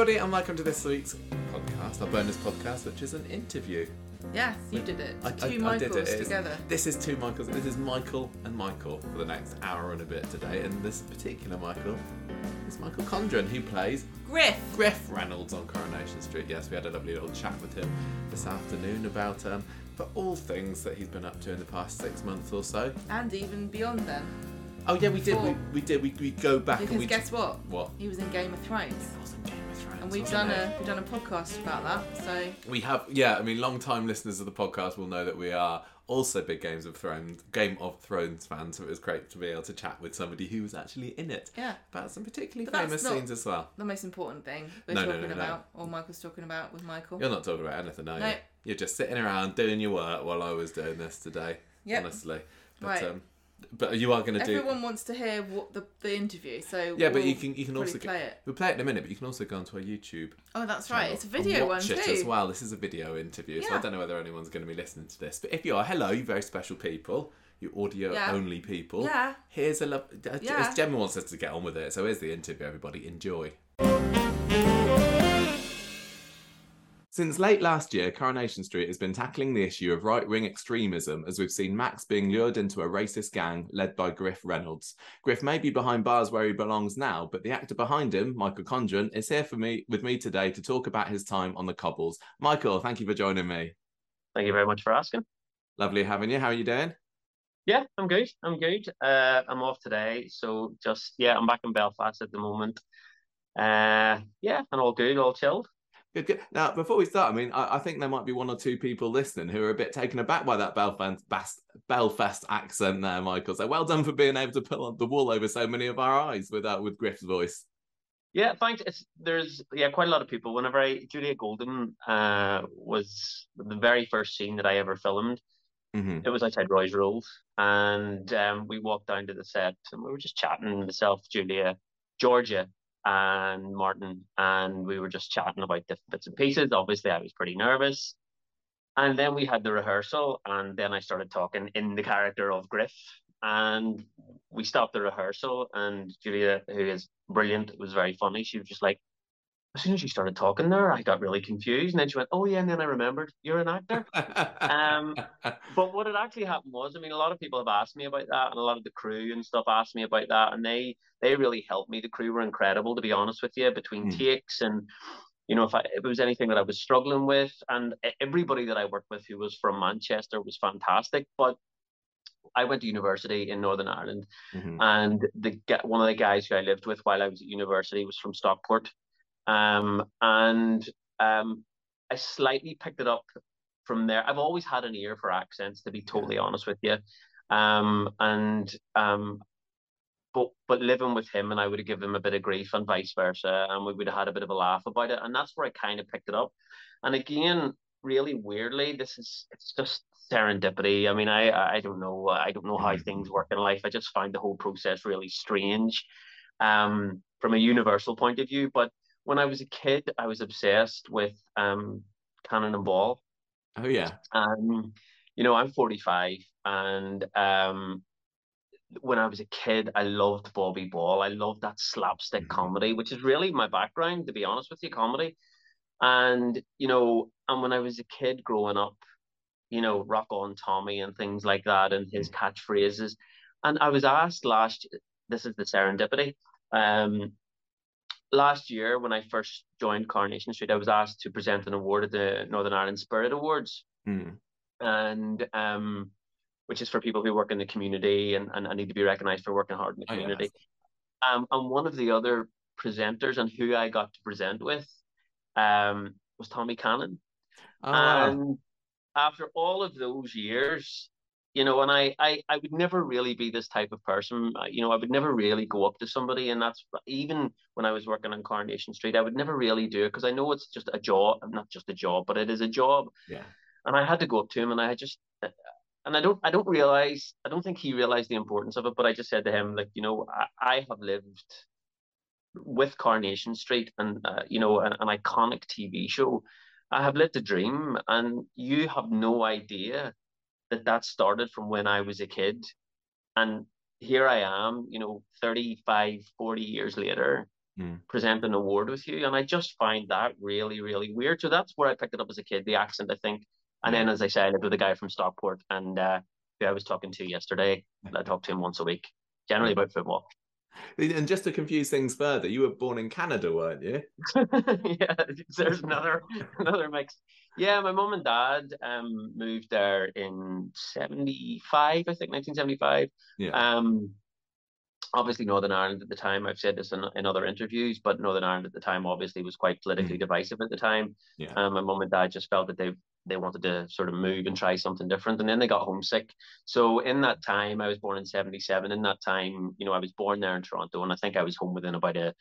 everybody, and welcome to this week's podcast, our bonus podcast, which is an interview. Yes, you did it. I- Two I- I Michaels did it. Together. This is two Michaels. This is Michael and Michael for the next hour and a bit today, and this particular Michael is Michael Condron, who plays Griff. Griff Reynolds on Coronation Street. Yes, we had a lovely little chat with him this afternoon about um, for all things that he's been up to in the past six months or so. And even beyond then. Oh yeah, we did. We, we did. We, we go back Because and we guess what? what? He was in Game of Thrones. It wasn't Game of Thrones, And we've done a we've done a podcast about that. So We have, yeah. I mean, long-time listeners of the podcast will know that we are also big Games of Thrones, Game of Thrones fans. So it was great to be able to chat with somebody who was actually in it yeah. about some particularly But famous scenes as well. The most important thing we're No, talking no, no. about, or Michael's talking about with Michael. You're not talking about anything, are you? No. You're just sitting around doing your work while I was doing this today. Yep. Honestly, but Right. um, but you are going to do. Everyone wants to hear what the, the interview, so Yeah, but we'll you can you can also play it. We'll play it in a minute, but you can also go onto our YouTube. Oh, that's right. It's a video one watch too. it as well. This is a video interview, so I don't know whether anyone's going to be listening to this. But if you are, hello, you very special people, you audio Yeah. only people. Yeah. Here's a love. Uh, yeah. As Gemma wants us to get on with it, so here's the interview. Everybody, enjoy. Since late last year, Coronation Street has been tackling the issue of right wing extremism as we've seen Max being lured into a racist gang led by Griff Reynolds. Griff may be behind bars where he belongs now, but the actor behind him, Michael Condron, is here for me with me today to talk about his time on the cobbles. Michael, thank you for joining me. Thank you very much for asking. Lovely having you. How are you doing? Yeah, I'm good. I'm good. Uh, I'm off today, so just yeah, I'm back in Belfast at the moment. Uh, yeah, and all good, all chilled. Good, good. Now, before we start, I mean, I, I think there might be one or two people listening who are a bit taken aback by that Belfast, Bas- Belfast accent there, Michael. So well done for being able to pull the wool over so many of our eyes with uh, with Griff's voice. Yeah, thanks. It's there's yeah quite a lot of people. Whenever I Julia Goulding uh was the very first scene that I ever filmed, hmm it was outside Roy's Rolls, and um, we walked down to the set and we were just chatting. Myself, Julia, Georgia, and Martin, and we were just chatting about different bits and pieces. Obviously, I was pretty nervous, and then we had the rehearsal, and then I started talking in the character of Griff, and we stopped the rehearsal, and Julia, who is brilliant, was very funny. She was just like. As soon as you started talking there, I got really confused. And then she went, Oh, yeah. And then I remembered you're an actor. Um, But what had actually happened was, I mean, a lot of people have asked me about that, and a lot of the crew and stuff asked me about that, and they they really helped me. The crew were incredible, to be honest with you, between Mm. takes and you know, if I if it was anything that I was struggling with, and everybody that I worked with who was from Manchester was fantastic. But I went to university in Northern Ireland, Mhm. and the one of the guys who I lived with while I was at university was from Stockport, um, and um, I slightly picked it up from there. I've always had an ear for accents, to be totally honest with you, um, and um, but but living with him, and I would have given him a bit of grief, and vice versa, and we would have had a bit of a laugh about it, and that's where I kind of picked it up. And again, really weirdly, this is it's just serendipity. I mean, I I don't know, I don't know how things work in life. I just find the whole process really strange, um, from a universal point of view. But when I was a kid, I was obsessed with um, Cannon and Ball. Oh yeah. Um, you know, I'm 45, and um, when I was a kid, I loved Bobby Ball. I loved that slapstick Mhm. comedy, which is really my background, to be honest with you, comedy. And you know, and when I was a kid growing up, you know, Rock On Tommy and things like that, and his catchphrases. And I was asked last, this is the serendipity. Um, last year when I first joined Coronation Street, I was asked to present an award at the Northern Ireland Spirit Awards Mm. and um, which is for people who work in the community and, and, and need to be recognised for working hard in the Oh, yeah, community. um, and one of the other presenters and who I got to present with um, was Tommy Cannon. Oh, wow. And after all of those years, you know, and I, I, I would never really be this type of person. Uh, You know, I would never really go up to somebody, and that's even when I was working on Coronation Street, I would never really do it because I know it's just a job, not just a job, but it is a job yeah. and I had to go up to him, and I just, and I don't, I don't realize, I don't think he realized the importance of it, but I just said to him, like, you know, I, I have lived with Coronation Street and uh, you know an, an iconic TV show. I have lived a dream, and you have no idea that that started from when I was a kid, and here I am, you know, 35, 40 years later, mm. present an award with you. And I just find that really, really weird. So that's where I picked it up as a kid, the accent, I think. And then, as I said, I lived with a guy from Stockport and uh, who I was talking to yesterday. I talk to him once a week, generally about football. And just to confuse things further, you were born in Canada, weren't you? yeah, there's another another mix. Yeah, my mom and dad um moved there in '75, I think, 1975. Yeah. Um, obviously Northern Ireland at the time. I've said this in, in other interviews, but Northern Ireland at the time obviously was quite politically mm. divisive at the time. Yeah. Um, my mom and dad just felt that they they wanted to sort of move and try something different, and then they got homesick. So in that time, I was born in '77. In that time, you know, I was born there in Toronto, and I think I was home within about a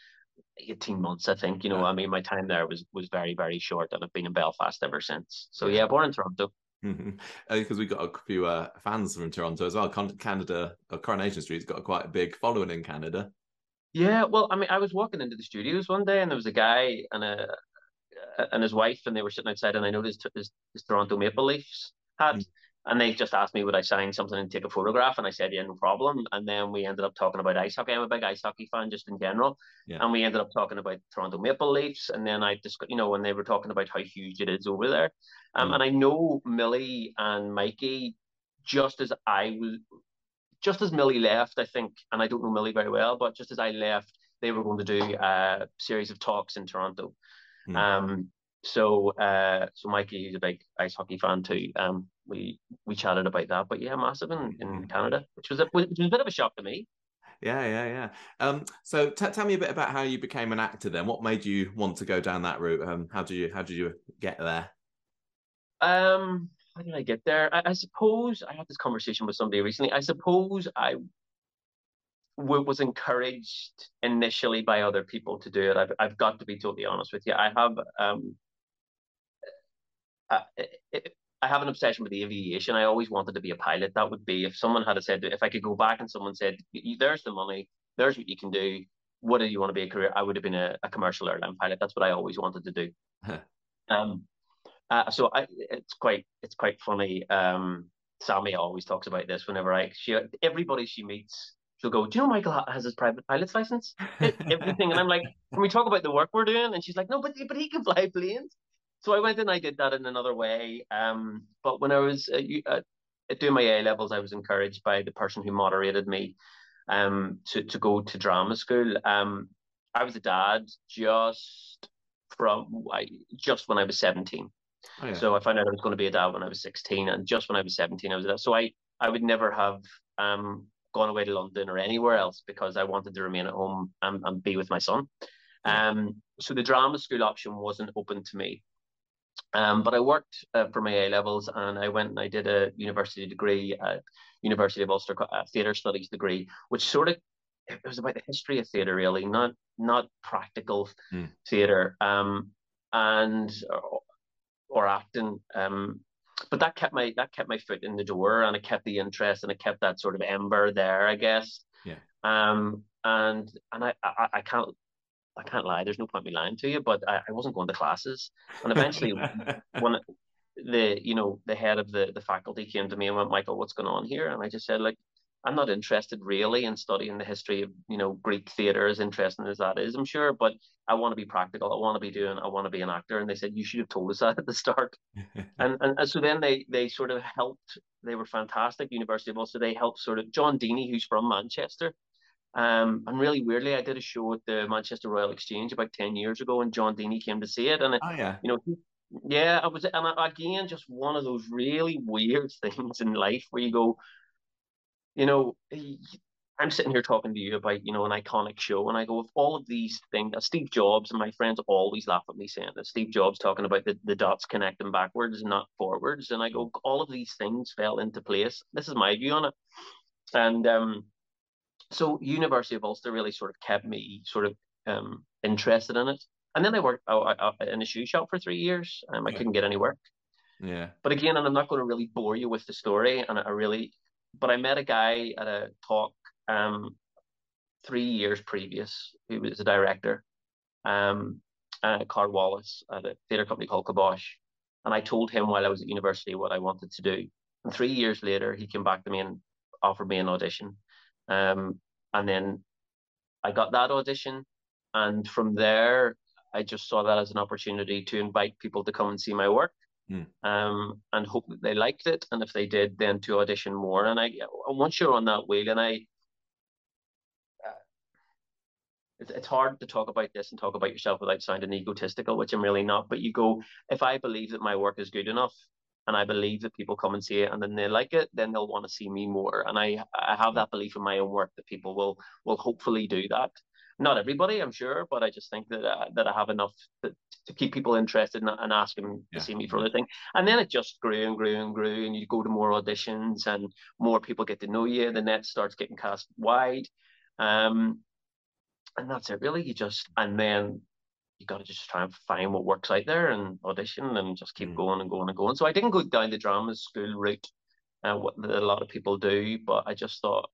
18 months. I think, you know, yeah. I mean, my time there was was very very short, and I've been in Belfast ever since. So yeah, born in Toronto. Mm-hmm. Because we got a few uh, fans from Toronto as well. Canada, uh, Coronation Street's got a quite a big following in Canada. Yeah, well, I mean, I was walking into the studios one day, and there was a guy and a and his wife, and they were sitting outside, and I noticed his, his Toronto Maple Leafs hat. Mm. And they just asked me would I sign something and take a photograph, and I said yeah, no problem. And then we ended up talking about ice hockey. I'm a big ice hockey fan, just in general. Yeah. And we ended up talking about Toronto Maple Leafs, and then I just you know when they were talking about how huge it is over there. Um, mm. and I know Millie and Mikey, just as I was, just as Millie left, I think, and I don't know Millie very well, but just as I left, they were going to do a series of talks in Toronto. Mm. Um, so uh, so Mikey, he's a big ice hockey fan too. Um, we we chatted about that, but yeah, massive in, in hmm. Canada, which was a which was a bit of a shock to me. Yeah, yeah, yeah. Um, so t- tell me a bit about how you became an actor. Then, what made you want to go down that route? Um, how did you how did you get there? Um, how did I get there? I, I suppose I had this conversation with somebody recently. I suppose I was encouraged initially by other people to do it. I've, I've got to be totally honest with you. I have um, I, I have an obsession with aviation. I always wanted to be a pilot. That would be if someone had said if I could go back and someone said, "There's the money. There's what you can do. What do you want to be a career?" I would have been a, a commercial airline pilot. That's what I always wanted to do. Huh. Um, uh, so I, it's quite it's quite funny. Um, Sammy always talks about this whenever I she everybody she meets she'll go, Do you know Michael has his private pilot's license? Everything. And I'm like, Can we talk about the work we're doing? And she's like, No, but but he can fly planes. So I went and I did that in another way. Um, but when I was uh, uh, doing my A levels, I was encouraged by the person who moderated me um, to to go to drama school. Um, I was a dad just from I, just when I was 17. Oh, yeah. So I found out I was going to be a dad when I was 16, and just when I was 17, I was a dad. So I I would never have um gone away to London or anywhere else because I wanted to remain at home and, and be with my son. Um, so the drama school option wasn't open to me. Um, but I worked uh, for my A levels and I went and I did a university degree at University of Ulster uh, theatre studies degree, which sort of it was about the history of theatre really, not not practical mm. theatre um, and or, or acting. Um, but that kept my that kept my foot in the door and it kept the interest and it kept that sort of ember there, I guess. Yeah. Um and and I I, I can't I can't lie, there's no point me lying to you, but I, I wasn't going to classes. And eventually when the you know the head of the the faculty came to me and went, Michael, what's going on here? And I just said, like, I'm not interested really in studying the history of you know Greek theatre, as interesting as that is, I'm sure, but I want to be practical. I want to be doing. I want to be an actor. And they said you should have told us that at the start. and, and and so then they they sort of helped. They were fantastic. University of Ulster. They helped sort of John Deeney, who's from Manchester. Um, and really weirdly, I did a show at the Manchester Royal Exchange about ten years ago, and John Deeney came to see it. And it, oh yeah, you know, yeah, I was, and again, just one of those really weird things in life where you go, you know, I'm sitting here talking to you about, you know, an iconic show, and I go, with all of these things, uh, Steve Jobs, and my friends always laugh at me saying that Steve Jobs talking about the, the dots connecting backwards, not forwards. And I go, all of these things fell into place. This is my view on it. And um, so University of Ulster really sort of kept me sort of um, interested in it. And then I worked in a shoe shop for three years. Um, I yeah. couldn't get any work. Yeah. But again, and I'm not going to really bore you with the story, and I really but I met a guy at a talk um, three years previous who was a director, um, uh, Karl Wallace at a theatre company called Kabosh. And I told him while I was at university what I wanted to do. And three years later, he came back to me and offered me an audition. Um, and then I got that audition. and from there, I just saw that as an opportunity to invite people to come and see my work. Mm. Um, and hope that they liked it, and if they did, then to audition more. And I, once you're on that wheel, and I, it's, it's hard to talk about this and talk about yourself without sounding egotistical, which I'm really not. But you go, if I believe that my work is good enough, and I believe that people come and see it and then they like it, then they'll want to see me more. And I I have that belief in my own work that people will will hopefully do that. Not everybody, I'm sure, but I just think that uh, that I have enough to, to keep people interested and, and ask them Yeah. to see me for other thing. And then it just grew and grew and grew, and you go to more auditions and more people get to know you. The net starts getting cast wide. Um, and that's it really. You just and then you got to just try and find what works out there and audition and just keep Mm. going and going and going. So I didn't go down the drama school route, uh, what a lot of people do, but I just thought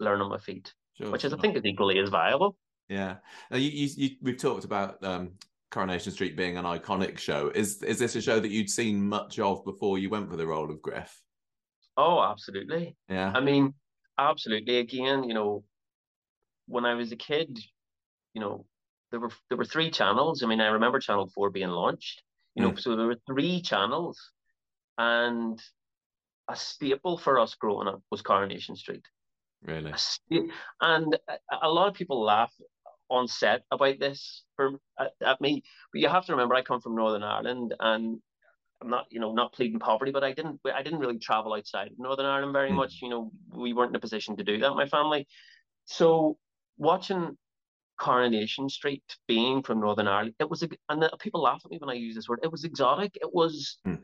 learn on my feet, Sure, which is I think is equally as viable. Yeah. Now, you, you, you, we've talked about um, Coronation Street being an iconic show. Is is this a show that you'd seen much of before you went for the role of Griff? Oh, absolutely. Yeah. I mean, absolutely. Again, you know, when I was a kid, you know, there were there were three channels. I mean, I remember Channel Four being launched. You know, so there were three channels, and a staple for us growing up was Coronation Street. Really. And a, lot of people laugh on set about this for at, at me, but you have to remember I come from Northern Ireland, and I'm not, you know, not pleading poverty, but I didn't, I didn't really travel outside of Northern Ireland very Mm. much. You know, we weren't in a position to do that, my family. So watching Coronation Street, being from Northern Ireland, it was, a, and people laugh at me when I use this word. It was exotic. It was, Mm.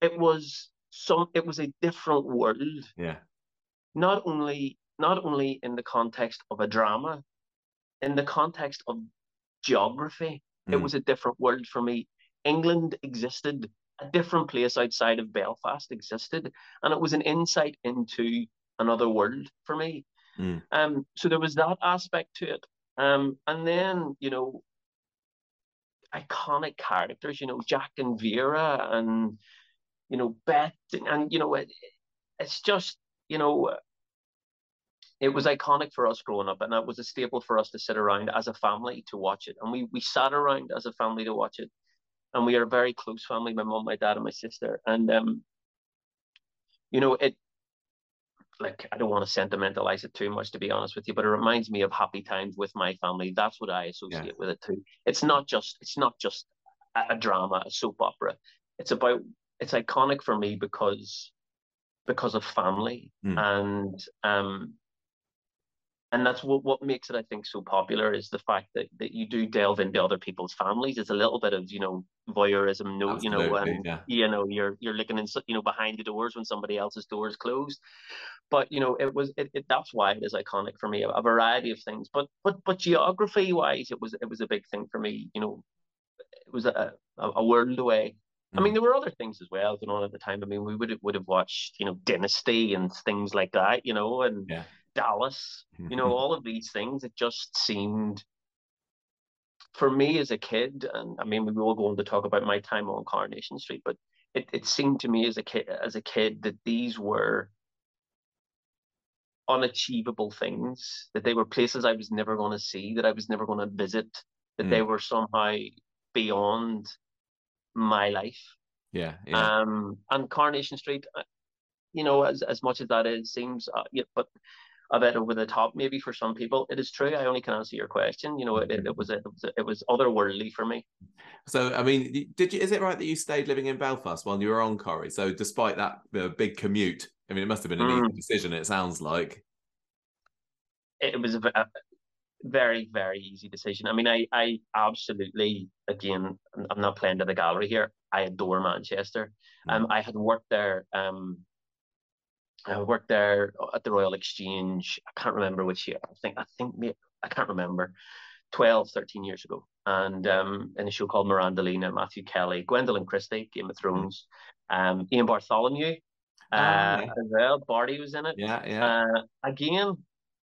it was some, it was a different world. Yeah. Not only, not only in the context of a drama, in the context of geography, it Mm. was a different world for me. England existed, a different place outside of Belfast existed, and it was an insight into another world for me. Mm. Um, so there was that aspect to it. Um, and then, you know, iconic characters, you know, Jack and Vera and, you know, Beth, and, you know, it, it's just, you know, it was iconic for us growing up, and that was a staple for us to sit around as a family to watch it. And we we sat around as a family to watch it, and we are a very close family. My mom, my dad, and my sister. And um, you know, it like I don't want to sentimentalize it too much, to be honest with you, but it reminds me of happy times with my family. That's what I associate Yeah. with it too. It's not just it's not just a, a drama, a soap opera. It's about it's iconic for me because because of family Mm. and um and that's what, what makes it, I think, so popular is the fact that, that you do delve into other people's families. It's a little bit of, you know, voyeurism, no, you know, Absolutely, and yeah. you know, you're you're looking in, you know, behind the doors when somebody else's door is closed. But you know, it was it, it that's why it is iconic for me. A, a variety of things, but but but geography wise, it was it was a big thing for me. You know, it was a a, a world away. I Mm. mean, there were other things as well going on at the time. I mean, we would have, would have watched, you know, Dynasty and things like that, you know, and Yeah. Dallas, you know, all of these things. It just seemed, for me as a kid, and I mean, we will go on to talk about my time on Coronation Street, but it, it seemed to me as a kid, as a kid, that these were unachievable things, that they were places I was never going to see, that I was never going to visit, that they were somehow beyond my life. yeah. Yeah. Um, and Coronation Street, uh, you know, as as much as that is seems, uh, yeah, but a bit over the top maybe for some people. It is true. I only can answer your question. You know, it, it, it was a, it was a, it was otherworldly for me. So, I mean, did you? Is it right that you stayed living in Belfast while you were on Corrie? So, despite that uh, big commute, I mean, it must have been an Mm. easy decision. It sounds like. It, was a, a very very easy decision. I mean, I I absolutely again, I'm- not playing to the gallery here. I adore Manchester. Um, I had worked there. Um, I worked there at the Royal Exchange. I can't remember which year. I think I think I can't remember. 12, 13 years ago, and um, in a show called Mirandolina, Matthew Kelly, Gwendoline Christie, Game of Thrones, um, Ian Bartholomew, uh, Ah, yeah. as well. Barty was in it. Yeah. Yeah. Uh, again,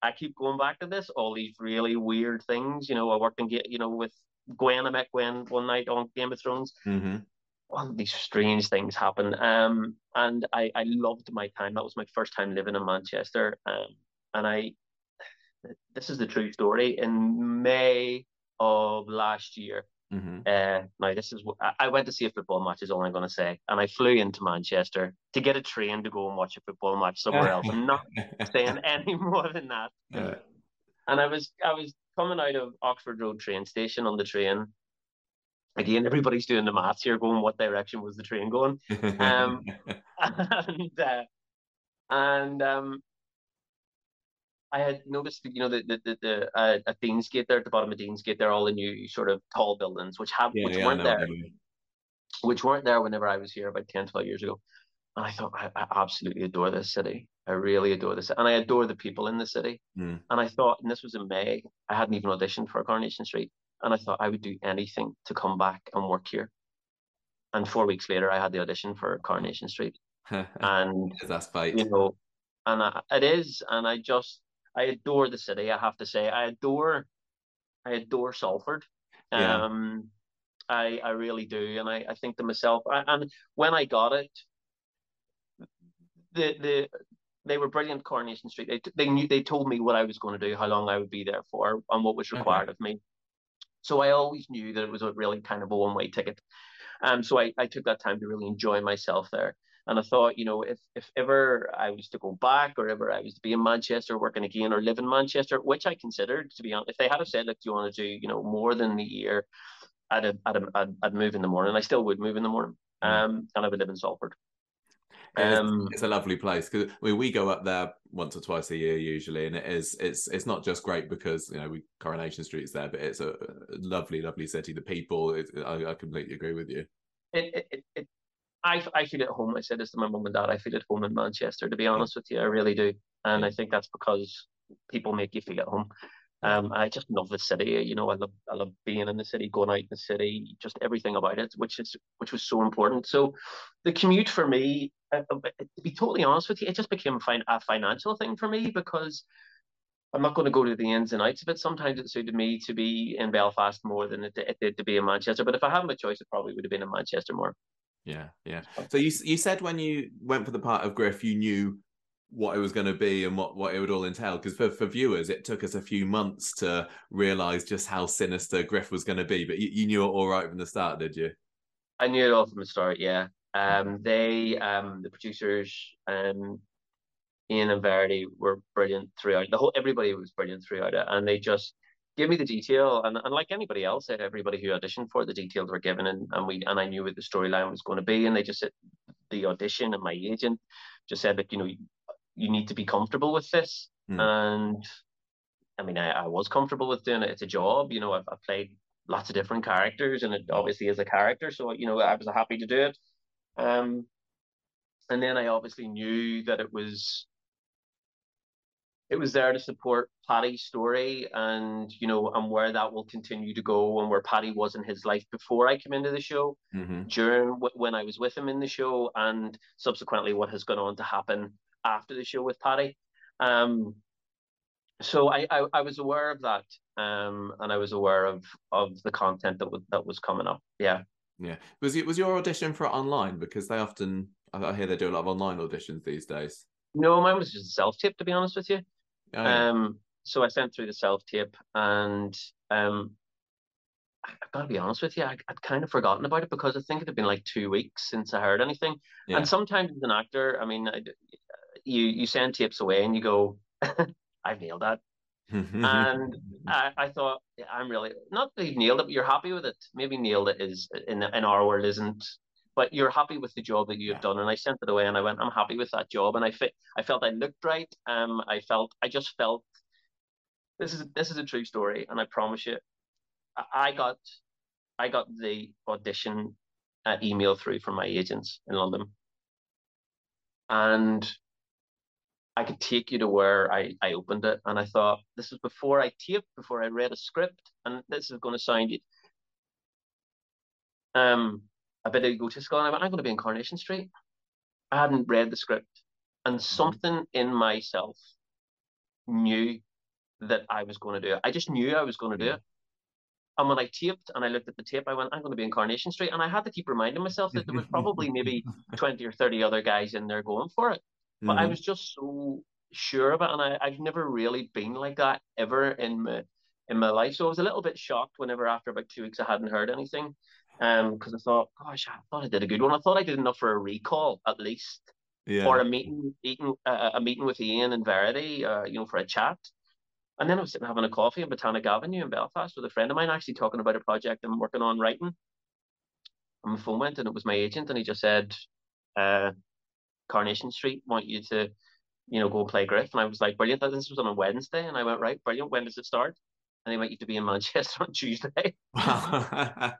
I keep going back to this. All these really weird things. You know, I worked in, you know, with Gwen. I met Gwen one night on Game of Thrones. hmm All of these strange things happen. Um, and I, I loved my time. That was my first time living in Manchester. Um, and I, this is the true story. In May of last year. hmm Uh, now this is I I went to see a football match. Is all I'm going to say, and I flew into Manchester to get a train to go and watch a football match somewhere else. I'm not saying any more than that. Yeah. And I was I was coming out of Oxford Road train station on the train. Again, everybody's doing the maths here, going what direction was the train going, Um, and uh, and um, I had noticed, you know, the the the, the uh, at Deansgate there at the bottom of Deansgate, there are all the new sort of tall buildings, which have yeah, which yeah, weren't there, which weren't there whenever I was here about 10, 12 years ago. And I thought, I, I absolutely adore this city. I really adore this, and I adore the people in the city. Mm. And I thought, and this was in May, I hadn't even auditioned for Coronation Street, and I thought I would do anything to come back and work here. And four weeks later, I had the audition for Coronation Street, and That's fate. you know, and I, it is, and I just I adore the city. I have to say, I adore, I adore Salford. Yeah. Um, I I really do, and I I think to myself, I, and when I got it, the the they were brilliant. Coronation Street. They they knew they told me what I was going to do, how long I would be there for, and what was Okay. required of me. So I always knew that it was a really kind of a one way ticket. Um, so I, I took that time to really enjoy myself there. And I thought, you know, if if ever I was to go back or ever I was to be in Manchester working again or live in Manchester, which I considered to be honest, if they had have said, look, do you want to do, you know, more than the year, I'd I'd, I'd, I'd move in the morning. I still would move in the morning. Mm. Um, and I would live in Salford. It's, Um, it's a lovely place because I mean, we go up there once or twice a year usually, and it is it's it's not just great because you know we Coronation Street's there, but it's a, lovely, lovely city. The people, it, I, I completely agree with you. it, it, it, it I, I feel at home. I said this to my mum and dad. I feel at home in Manchester, to be honest with you. I really do. And I think that's because people make you feel at home. Um, I just love the city. You know, I love I love being in the city, going out in the city, just everything about it, which is which was so important. So, the commute for me, uh, uh, to be totally honest with you, it just became fin- a financial thing for me because I'm not going to go to the ins and outs of it. Sometimes it suited me to be in Belfast more than it, it did to be in Manchester. But if I had my choice, it probably would have been in Manchester more. Yeah, yeah. So you you said when you went for the part of Griff, you knew what it was going to be and what what it would all entail. Because for for viewers, it took us a few months to realize just how sinister Griff was going to be. But you, you knew it all right from the start, did you? I knew it all from the start. Yeah. Um, they, um, the producers, um, Ian and Verity were brilliant throughout. The whole everybody was brilliant throughout it, and they just gave me the detail. And, and like anybody else, everybody who auditioned for it, the details were given, and, and we and I knew what the storyline was going to be. And they just said the audition and my agent just said that you know you, need to be comfortable with this. Hmm. And I mean, I, I was comfortable with doing it. It's a job, you know. I've, I've played lots of different characters, and it obviously is a character. So you know, I was happy to do it. Um, and then I obviously knew that it was it was there to support Paddy's story and you know and where that will continue to go and where Paddy was in his life before I came into the show hmm during when I was with him in the show and subsequently what has gone on to happen after the show with Paddy um so I, I, I was aware of that um and I was aware of of the content that was that was coming up yeah Yeah. Was it was your audition for it online? Because they often I hear they do a lot of online auditions these days. no mine was just a self tape to be honest with you Oh, yeah. Um, so I sent through the self tape, and um, I- I've got to be honest with you, I, I'd kind of forgotten about it because I think it had been like two weeks since I heard anything. Yeah. And sometimes as an actor, I mean, I, you you send tapes away and you go, I've nailed that. and I, I thought yeah, I'm really not that you've nailed it, but you're happy with it. Maybe nailed it is in in our world isn't, but you're happy with the job that you have Yeah. done. And I sent it away, and I went, I'm happy with that job, and I fit. I felt I looked right. Um, I felt I just felt this is this is a true story, and I promise you, I, I got I got the audition uh, email through from my agents in London, and I could take you to where I, I opened it. And I thought, this is before I taped, before I read a script. And this is going to sound um, a bit egotistical. And I went, I'm going to be in Coronation Street. I hadn't read the script. And something in myself knew that I was going to do it. I just knew I was going to do it. And when I taped and I looked at the tape, I went, I'm going to be in Coronation Street. And I had to keep reminding myself that there was probably maybe 20 or 30 other guys in there going for it but I Mhm. was just so sure of it, and I, I've never really been like that ever in my in my life. So I was a little bit shocked whenever after about two weeks I hadn't heard anything. Um, because I thought, gosh, I thought I did a good one. I thought I did enough for a recall at least, Yeah. or a meeting, eating uh, a meeting with Ian and Verity, uh, you know, for a chat. And then I was sitting having a coffee in Botanic Avenue in Belfast with a friend of mine, actually talking about a project I'm working on writing. And my phone went, and it was my agent, and he just said, uh, "Coronation Street want you to, you know, go and play Griff." And I was like, "Brilliant!" This was on a Wednesday, and I went, "Right, brilliant. When does it start?" And they want you to be in Manchester on Tuesday. I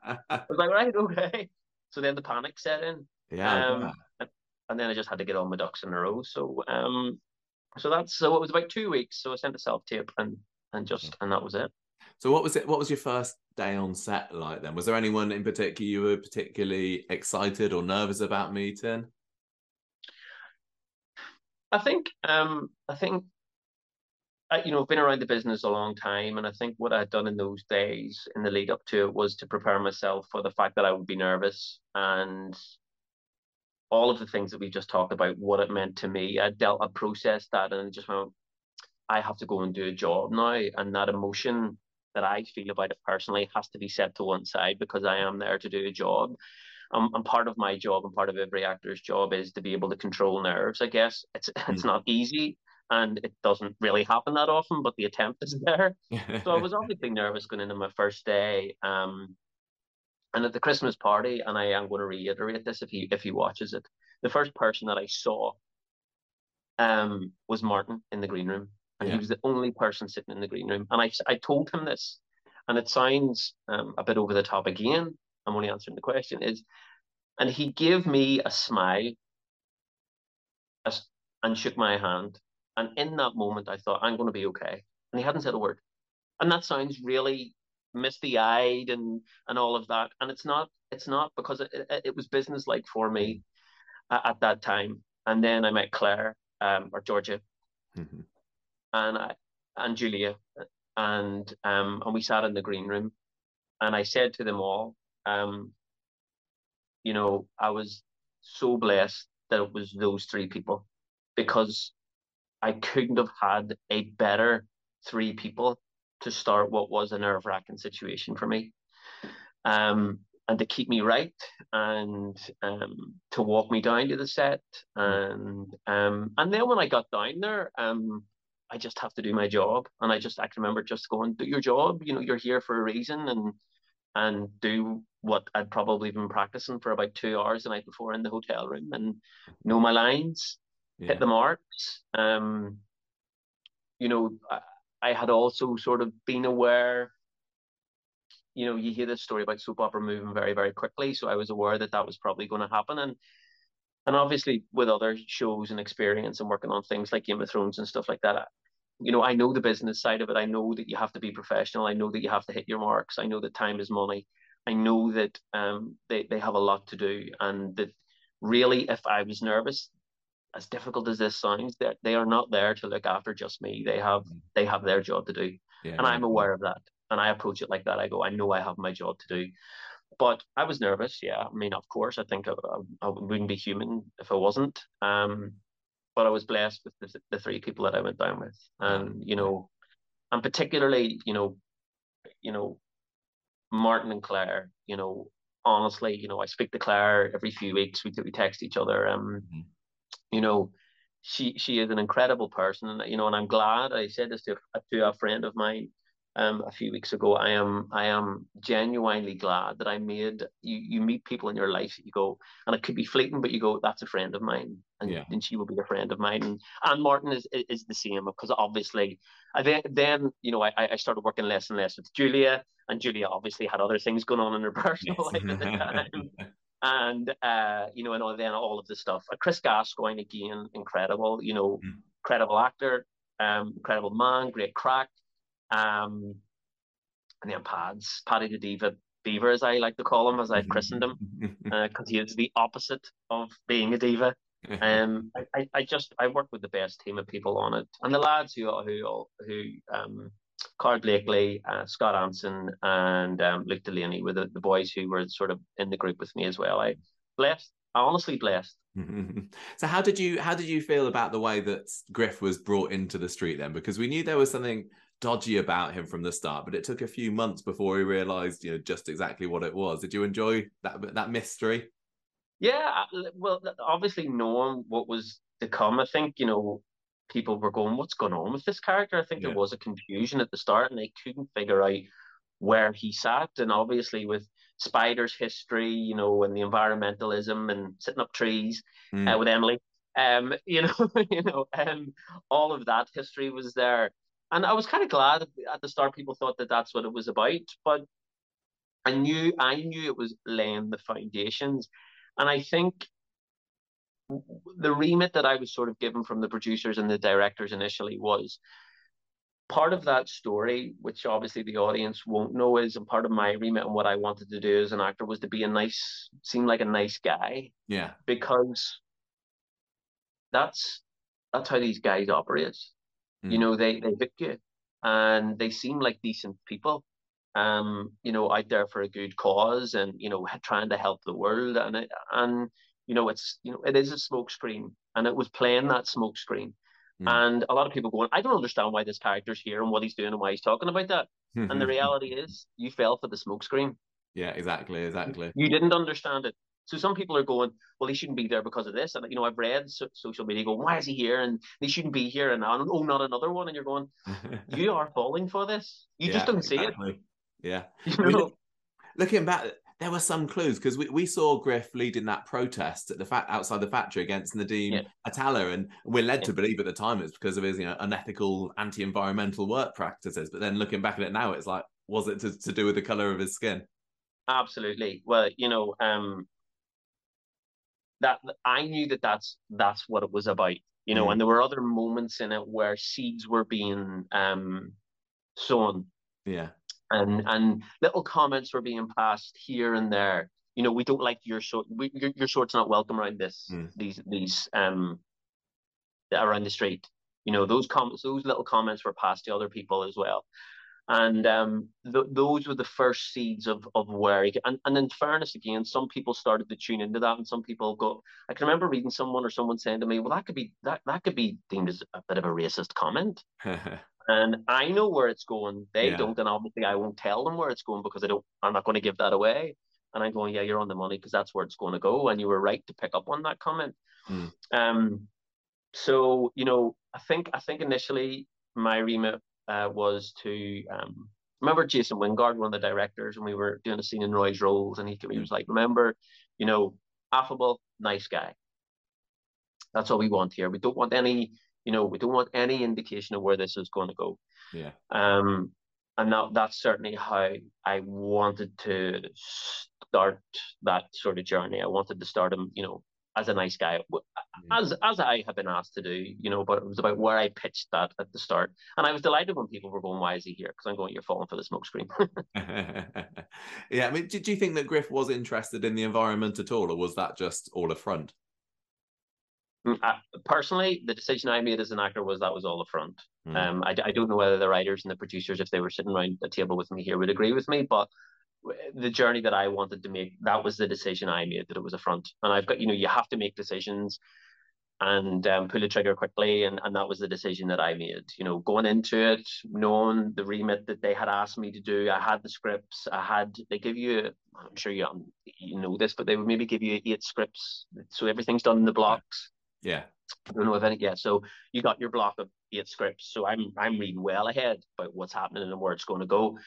was like, "Right, okay." So then the panic set in, yeah. um, and, and then I just had to get all my ducks in a row. So, um, so that's so it was about two weeks. So I sent a self tape, and and just and that was it. So what was it? What was your first day on set like then? Was there anyone in particular you were particularly excited or nervous about meeting? I think um I think I, you know I've been around the business a long time, and I think what I had done in those days in the lead up to it was to prepare myself for the fact that I would be nervous and all of the things that we just talked about, what it meant to me. I dealt, I processed that, and just went, I have to go and do a job now, and that emotion that I feel about it personally has to be set to one side because I am there to do a job. Um, and part of my job and part of every actor's job is to be able to control nerves. I guess it's it's Mm. not easy and it doesn't really happen that often, but the attempt is there. So I was obviously nervous going into my first day. Um, and at the Christmas party, and I am going to reiterate this if he if he watches it, the first person that I saw um was Martin in the green room, and Yeah. he was the only person sitting in the green room. And I I told him this, and it sounds um, a bit over the top again. I'm only answering the question is, and he gave me a smile, as- and shook my hand. And in that moment, I thought I'm going to be okay. And he hadn't said a word. And that sounds really misty-eyed and and all of that. And it's not. It's not because it, it, it was business-like for me at, at that time. And then I met Claire um, or Georgia Mhm. and I and Julia and um and we sat in the green room and I said to them all, um, you know, I was so blessed that it was those three people because I couldn't have had a better three people to start what was a nerve wracking situation for me. Um, and to keep me right and um, to walk me down to the set and um, and then when I got down there um, I just have to do my job and I just I remember just going do your job you know you're here for a reason and and do what I'd probably been practicing for about two hours the night before in the hotel room and know my lines Yeah. hit the marks um you know I, I had also sort of been aware you know, you hear this story about soap opera moving very, very quickly. So I was aware that that was probably going to happen. And and obviously with other shows and experience and working on things like Game of Thrones and stuff like that, you know, I know the business side of it. I know that you have to be professional. I know that you have to hit your marks. I know that time is money. I know that um, they, they have a lot to do. And that really, if I was nervous, as difficult as this sounds, they they are not there to look after just me. They have they have their job to do. Yeah, And I'm aware of that and I approach it like that. I go, I know I have my job to do, but I was nervous. Yeah, I mean, of course, I think I, I, I wouldn't be human if I wasn't. Um, but I was blessed with the, the three people that I went down with, and you know, and particularly, you know, you know, Martin and Claire. You know, honestly, you know, I speak to Claire every few weeks. We we text each other. Um, Mhm. you know, she she is an incredible person, and you know, and I'm glad. I said this to a, to a friend of mine um, a few weeks ago. I am I am genuinely glad that I made you. You meet people in your life that you go, and it could be fleeting, but you go, that's a friend of mine, and, Yeah. and she will be a friend of mine. And, and Martin is is the same because obviously, I then then you know I I started working less and less with Julia, and Julia obviously had other things going on in her personal life at the time and uh, you know, and all, then all of the stuff. Uh, Chris Gascoigne again, incredible. You know, Mm. incredible actor, um, incredible man, great crack. Um, and then Pads, Paddy the Diva Beaver, as I like to call him, as I've christened him, because he is the opposite of being a diva. Um, I, I, I just I work with the best team of people on it, and the lads who who who um, Carl Blakely, uh, Scott Anson, and um, Luke Delaney were the, the boys who were sort of in the group with me as well. I blessed, honestly blessed. so how did you how did you feel about the way that Griff was brought into the street then? Because we knew there was something dodgy about him from the start, but it took a few months before he realized, you know, just exactly what it was. Did you enjoy that that mystery? Yeah, well, obviously knowing what was to come, I think you know people were going, "What's going on with this character?" I think yeah. there was a confusion at the start, and they couldn't figure out where he sat. And obviously, with Spider's history, you know, and the environmentalism and sitting up trees mm. uh, with Emily, um, you know, you know, um, all of that history was there, and I was kind of glad at the start people thought that that's what it was about, but I knew I knew it was laying the foundations, and I think the remit that I was sort of given from the producers and the directors initially was part of that story, which obviously the audience won't know is, and part of my remit and what I wanted to do as an actor was to be a nice, seem like a nice guy. Yeah. Because that's that's how these guys operate. Mm. You know, they they pick you, and they seem like decent people. Um, you know, out there for a good cause, and you know, trying to help the world, and it, and you know, it's you know, it is a smokescreen, and it was playing that smokescreen. Mm. And a lot of people going, I don't understand why this character's here and what he's doing and why he's talking about that. Hmm, and the hmm, hmm. reality is, you fell for the smokescreen. Yeah, exactly, exactly. You didn't understand it. So some people are going, well, he shouldn't be there because of this. And you know, I've read so- social media going, why is he here? And he shouldn't be here. And oh, not another one. And you're going, you are falling for this. You yeah, just don't exactly. see it. Yeah. You know? I mean, looking back, there were some clues because we, we saw Griff leading that protest at the fact outside the factory against Nadim yeah. Attallah, and we're led yeah. to believe at the time it's because of his you know unethical anti-environmental work practices. But then looking back at it now, it's like, was it to, to do with the color of his skin? Absolutely. Well, you know, um, that I knew that that's that's what it was about, you know, mm. and there were other moments in it where seeds were being um sown. Yeah and and little comments were being passed here and there. You know, we don't like your short. We, your, your short's not welcome around this. Mm. These these um around the street. You know, those comments, those little comments were passed to other people as well. And um, th- those were the first seeds of of where. He, and and in fairness, again, some people started to tune into that, and some people go. I can remember reading someone or someone saying to me, "Well, that could be that that could be deemed as a bit of a racist comment." and I know where it's going. They yeah. don't, and obviously I won't tell them where it's going because I don't. I'm not going to give that away. And I'm going, yeah, you're on the money because that's where it's going to go. And you were right to pick up on that comment. Mm. Um, so you know, I think I think initially my remit uh, was to um, remember Jason Wingard, one of the directors, and we were doing a scene in Roy's Rolls, and he, he was like, remember, you know, affable, nice guy. That's all we want here. We don't want any you know, we don't want any indication of where this is going to go. Yeah. Um, and that that's certainly how I wanted to start that sort of journey. I wanted to start him, you know, as a nice guy, as as I have been asked to do, you know. But it was about where I pitched that at the start, and I was delighted when people were going, "Why is he here?" Because I'm going, "You're falling for the smokescreen." yeah, I mean, did you think that Griff was interested in the environment at all, or was that just all a front? Mm, personally, the decision I made as an actor was that was all a front. Mm. Um, I, I don't know whether the writers and the producers, if they were sitting around a table with me here, would agree with me, but the journey that I wanted to make, that was the decision I made that it was a front. And I've got, you know, you have to make decisions and um, pull the trigger quickly. And, and that was the decision that I made. You know, going into it, knowing the remit that they had asked me to do, I had the scripts. I had they give you, I'm sure you you know this, but they would maybe give you eight scripts, so everything's done in the blocks. Yeah. I don't know if any yet. So you got your block of eight scripts. So I'm I'm reading well ahead about what's happening and where it's going to go.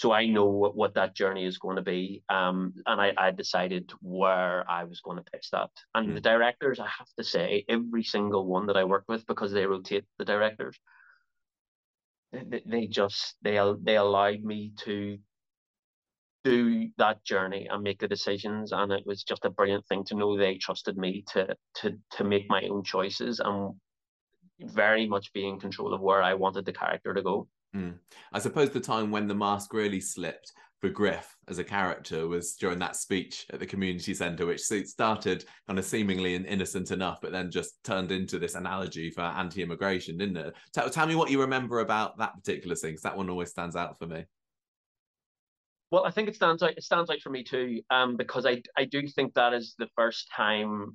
So I know what, what that journey is going to be. Um, and I, I decided where I was going to pitch that. And mm. the directors, I have to say, every single one that I work with, because they rotate the directors, they, they just they they allowed me to do that journey and make the decisions and it was just a brilliant thing to know they trusted me to to to make my own choices and very much be in control of where I wanted the character to go. Mm. I suppose the time when the mask really slipped for Griff as a character was during that speech at the community centre, which started kind of seemingly innocent enough, but then just turned into this analogy for anti-immigration, didn't it? Tell, tell me what you remember about that particular thing, because that one always stands out for me. Well, I think it stands out. It stands out for me too, um, because I I do think that is the first time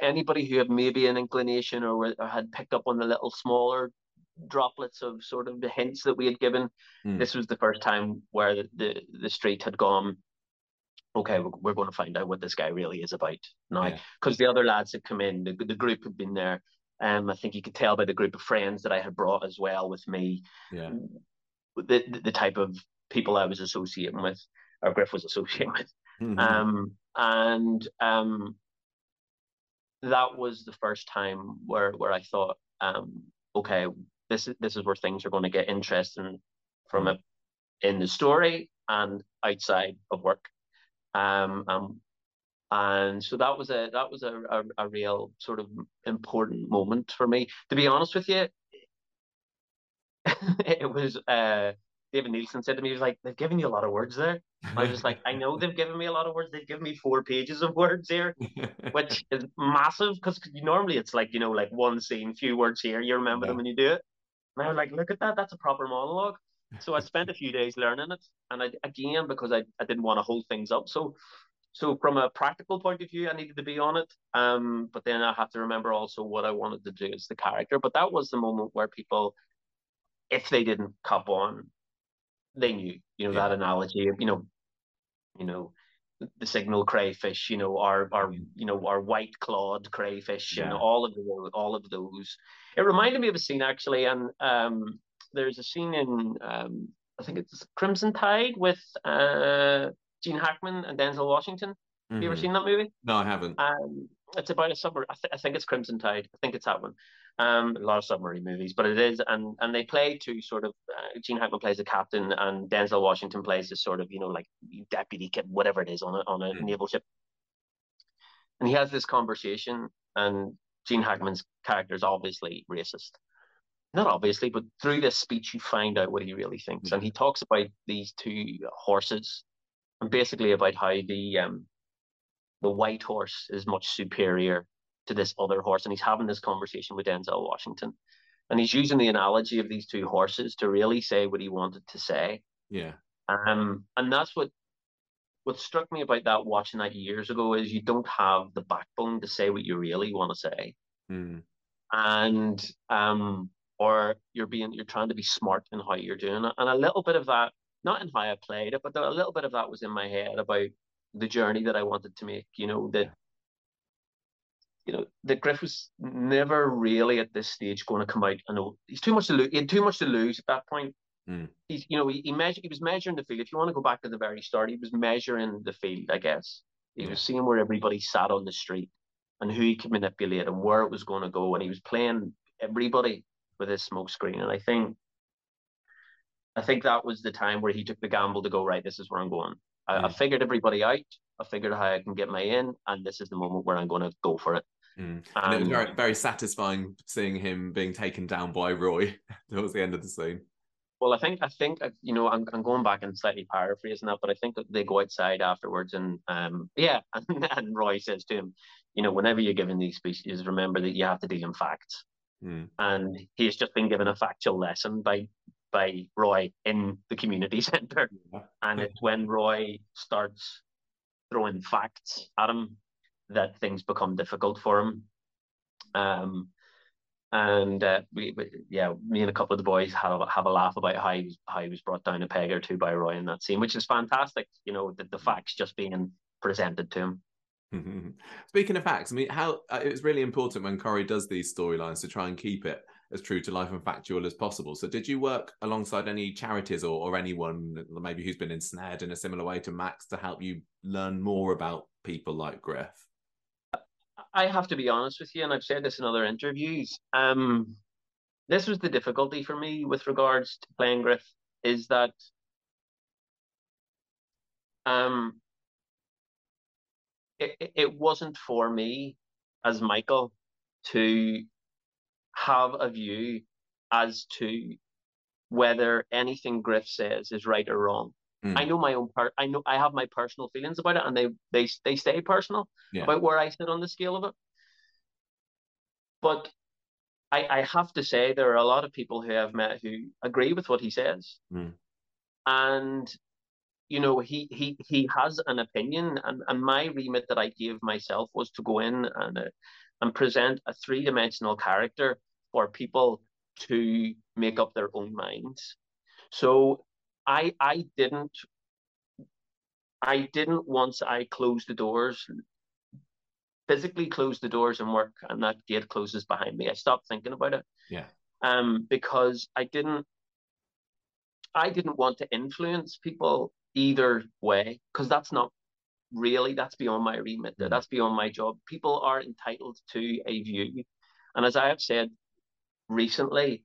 anybody who had maybe an inclination or, or had picked up on the little smaller droplets of sort of the hints that we had given. Mm. This was the first time where the, the, the street had gone, okay, we're, we're going to find out what this guy really is about now. Because yeah. the other lads had come in, the, the group had been there. Um, I think you could tell by the group of friends that I had brought as well with me. Yeah. The, the, the type of people I was associating with, or Griff was associating with. Mm-hmm. Um, and um, that was the first time where where I thought, um, okay, this is this is where things are going to get interesting from Mm. it in the story and outside of work. Um, um, and so that was a that was a, a, a real sort of important moment for me. To be honest with you, it was uh, David Neilson said to me, he was like, they've given you a lot of words there. I was just like, I know they've given me a lot of words. They've given me four pages of words here, which is massive because normally it's like, you know, like one scene, few words here, you remember Yeah. them when you do it. And I was like, look at that, that's a proper monologue. So I spent a few days learning it. And I, again, because I, I didn't want to hold things up. So so from a practical point of view, I needed to be on it. Um, but then I have to remember also what I wanted to do as the character. But that was the moment where people, if they didn't cop on, they knew, you know, Yeah. that analogy of, you know, you know, the signal crayfish, you know, our our Mhm. you know our white clawed crayfish, you Yeah. know, all of the all of those. It reminded me of a scene actually, and um, there's a scene in um, I think it's Crimson Tide with uh, Gene Hackman and Denzel Washington. Have you ever Mhm. seen that movie? No, I haven't. Um, it's about a submarine. I, th- I think it's Crimson Tide. I think it's that one. Um, a lot of submarine movies, but it is, and and they play to sort of. Uh, Gene Hackman plays a captain, and Denzel Washington plays this sort of, you know, like deputy, cap- whatever it is, on a on a Mm. naval ship. And he has this conversation, and Gene Hackman's character is obviously racist. Not obviously, but through this speech, you find out what he really thinks, and he talks about these two horses, and basically about how the um, the white horse is much superior to this other horse. And he's having this conversation with Denzel Washington. And he's using the analogy of these two horses to really say what he wanted to say. Yeah. Um, and that's what what struck me about that watching that years ago is you don't have the backbone to say what you really want to say. Mm. And um, or you're being you're trying to be smart in how you're doing it. And a little bit of that, not in how I played it, but a little bit of that was in my head about the journey that I wanted to make. You know that you know that Griff was never really at this stage going to come out. I know he's too much to lose. He had too much to lose at that point. Mm. He's you know he he, measure, he was measuring the field. If you want to go back to the very start, he was measuring the field. I guess he Yeah. was seeing where everybody sat on the street and who he could manipulate and where it was going to go. And he was playing everybody with his smoke screen. And I think I think that was the time where he took the gamble to go right. This is where I'm going. I, I figured everybody out. I figured how I can get my in, and this is the moment where I'm going to go for it. Mm. And it was Um, very, very satisfying seeing him being taken down by Roy towards the end of the scene. Well, I think I think uh, you know I'm, I'm going back and slightly paraphrasing that, but I think they go outside afterwards, and um yeah, and, and Roy says to him, you know, whenever you're given these speeches, remember that you have to deal in facts, Mm. and he's just been given a factual lesson by by Roy in the community centre, Yeah. and it's when Roy starts throwing facts at him that things become difficult for him. Um, and uh, we, we, yeah, me and a couple of the boys have a, have a laugh about how he was how he was brought down a peg or two by Roy in that scene, which is fantastic. You know, the, the facts just being presented to him. Speaking of facts, I mean, how uh, it was really important when Corey does these storylines to try and keep it as true to life and factual as possible. So, did you work alongside any charities or, or anyone maybe who's been ensnared in a similar way to Max to help you learn more about people like Griff? I have to be honest with you, and I've said this in other interviews. Um, this was the difficulty for me with regards to playing Griff, is that um, it, it- wasn't for me as Michael to have a view as to whether anything Griff says is right or wrong. Mm. I know my own part. I know I have my personal feelings about it, and they they they stay personal Yeah. about where I sit on the scale of it. But I I have to say there are a lot of people who I've met who agree with what he says, Mm. and you know he he he has an opinion, and and my remit that I gave myself was to go in and uh, and present a three dimensional character for people to make up their own minds. So I I didn't I didn't once I closed the doors physically close the doors and work and that gate closes behind me. I stopped thinking about it. Yeah. Um, because I didn't I didn't want to influence people either way, because that's not really that's beyond my remit. Mm. That's beyond my job. People are entitled to a view. And as I have said recently,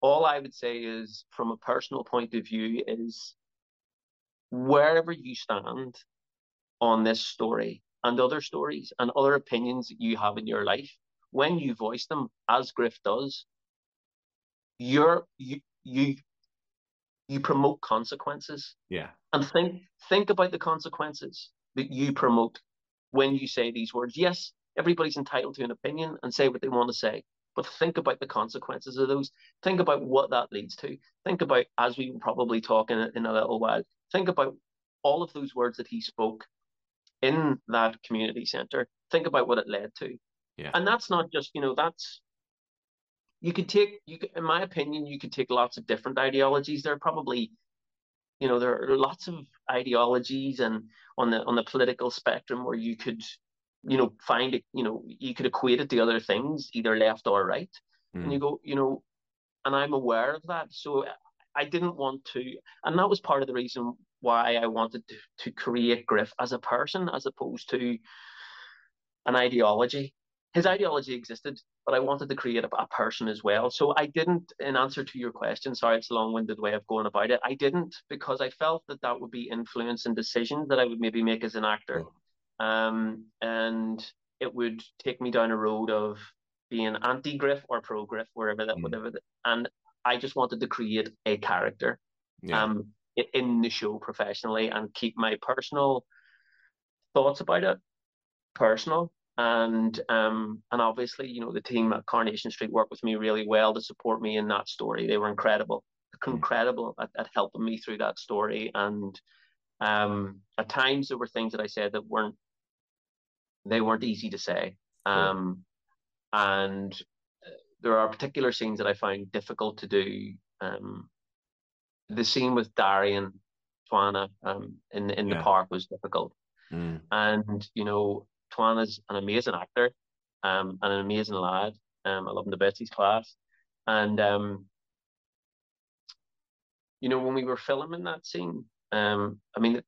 all I would say is from a personal point of view is wherever you stand on this story, and other stories and other opinions that you have in your life, when you voice them, as Griff does, you're you you you promote consequences. Yeah. And think think about the consequences that you promote when you say these words. Yes, everybody's entitled to an opinion and say what they want to say. But think about the consequences of those. Think about what that leads to. Think about, as we will probably talk in, in a little while, think about all of those words that he spoke in that community center, think about what it led to. Yeah. And that's not just, you know, that's you could take you could, in my opinion, you could take lots of different ideologies. There are probably, you know, there are lots of ideologies and on the on the political spectrum where you could, you know, find it, you know, you could equate it to other things, either left or right. Mm. And you go, you know, and I'm aware of that. So I didn't want to, and that was part of the reason why I wanted to, to create Griff as a person as opposed to an ideology. His ideology existed, but I wanted to create a, a person as well. So I didn't, in answer to your question, sorry, it's a long winded way of going about it. I didn't because I felt that that would be influence and decisions that I would maybe make as an actor. Oh. Um, and it would take me down a road of being anti Griff or pro Griff, wherever that, mm. whatever. That, and I just wanted to create a character. Yeah. Um, in the show professionally and keep my personal thoughts about it personal and um and obviously you know the team at Coronation Street worked with me really well to support me in that story they were incredible mm. incredible at, at helping me through that story and um at times there were things that I said that weren't they weren't easy to say um and uh, there are particular scenes that I find difficult to do um the scene with Darian Twana um, in in yeah. the park was difficult, mm. and you know Twana's an amazing actor, um, and an amazing lad. Um, I love him to bits. He's class, and um, you know when we were filming that scene, um, I mean.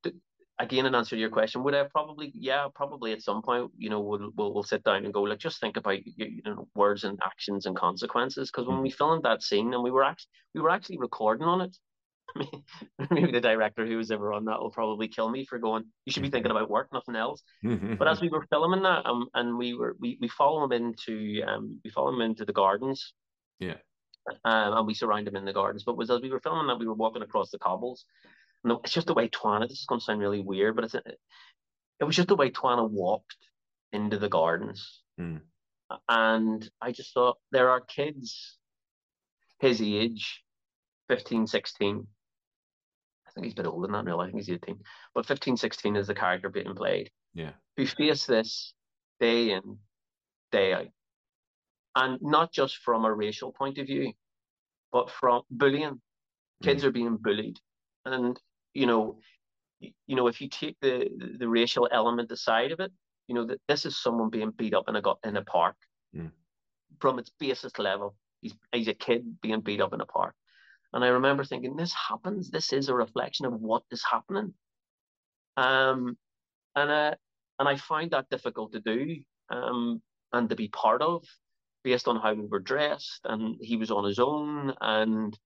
Again, in answer to your question, would I probably, yeah, probably at some point, you know, we'll we'll, we'll sit down and go, like, just think about you know words and actions and consequences. Because when mm. we filmed that scene and we were actually we were actually recording on it, I mean, maybe the director who was ever on that will probably kill me for going. You should be thinking about work, nothing else. but as we were filming that, um, and we were we, we follow him into um we follow him into the gardens. Yeah. Um, and we surround him in the gardens. But was as we were filming that, we were walking across the cobbles. And it's just the way Twana. This is going to sound really weird, but it's it was just the way Twana walked into the gardens. Mm. And I just thought there are kids his age, 15, 16, I think he's a bit older than that now. I think he's 18. But 15, 16 is the character being played. Yeah. Who face this day in, day out. And not just from a racial point of view, but from bullying. Kids mm. are being bullied. And, you know, you know, if you take the, the racial element aside of it, you know, that this is someone being beat up in a in a park mm. from its basis level. He's he's a kid being beat up in a park. And I remember thinking, this happens. This is a reflection of what is happening. Um, and uh, and I find that difficult to do um, and to be part of, based on how we were dressed. And he was on his own. And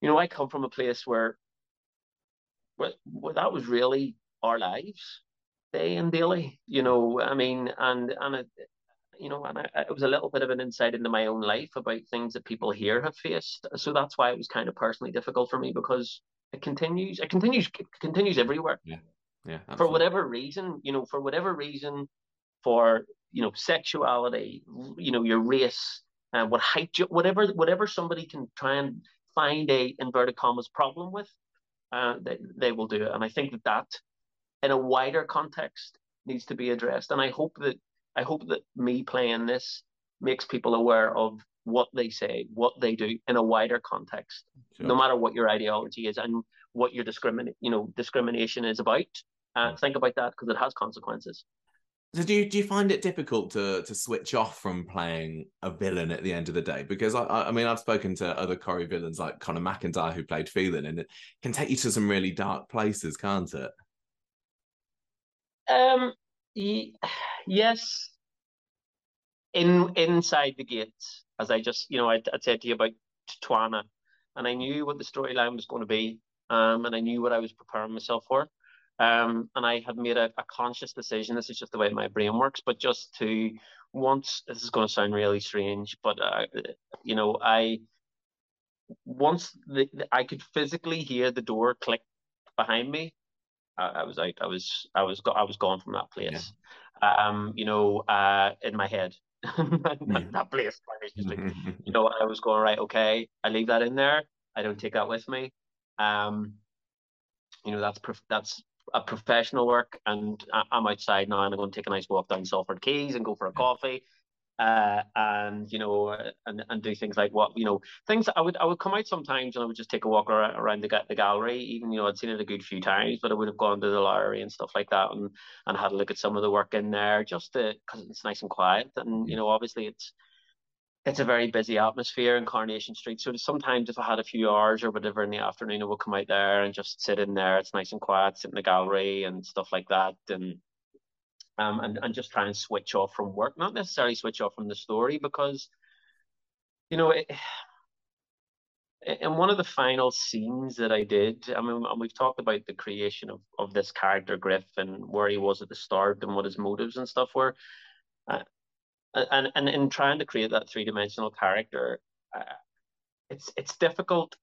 you know, I come from a place where, where, where that was really our lives, day and daily. You know, I mean, and and it, you know, and I, it was a little bit of an insight into my own life about things that people here have faced. So that's why it was kind of personally difficult for me because it continues, it continues, it continues everywhere. Yeah, yeah. Absolutely. For whatever reason, you know, for whatever reason, for you know, sexuality, you know, your race, uh, what height, you, whatever, whatever somebody can try and find a inverted commas problem with, uh, they they will do it. And I think that that, in a wider context, needs to be addressed. And I hope that I hope that me playing this makes people aware of what they say, what they do in a wider context, sure. no matter what your ideology is and what your discriminate, you know, discrimination is about. Uh, think about that because it has consequences. So do you do you find it difficult to to switch off from playing a villain at the end of the day? Because I I mean I've spoken to other Corey villains like Connor McIntyre who played Phelan, and it can take you to some really dark places, can't it? Um. yes. In inside the gates, as I just you know I, I said to you about Twana, and I knew what the storyline was going to be, um, and I knew what I was preparing myself for. Um, and I had made a, a conscious decision. This is just the way my brain works, but just to once this is going to sound really strange, but uh, you know, I once the, I could physically hear the door click behind me, I, I was out. I was I was I was gone from that place. Yeah. Um, you know, uh, in my head, that, that place. you know, I was going right. Okay, I leave that in there. I don't take that with me. Um, you know, that's that's a professional work and I'm outside now and I'm going to take a nice walk down Salford Quays and go for a coffee. Uh, and you know, and, and do things like what you know, things I would I would come out sometimes and I would just take a walk around, around the the gallery. Even you know, I'd seen it a good few times, but I would have gone to the library and stuff like that, and and had a look at some of the work in there, just because it's nice and quiet. And you know, obviously it's it's a very busy atmosphere in Coronation Street. So sometimes if I had a few hours or whatever in the afternoon, I would come out there and just sit in there. It's nice and quiet, sit in the gallery and stuff like that. And um and, and just try and switch off from work, not necessarily switch off from the story because you know it, in one of the final scenes that I did, I mean, and we've talked about the creation of, of this character Griff and where he was at the start and what his motives and stuff were. And and in trying to create that three dimensional character, uh, it's it's difficult.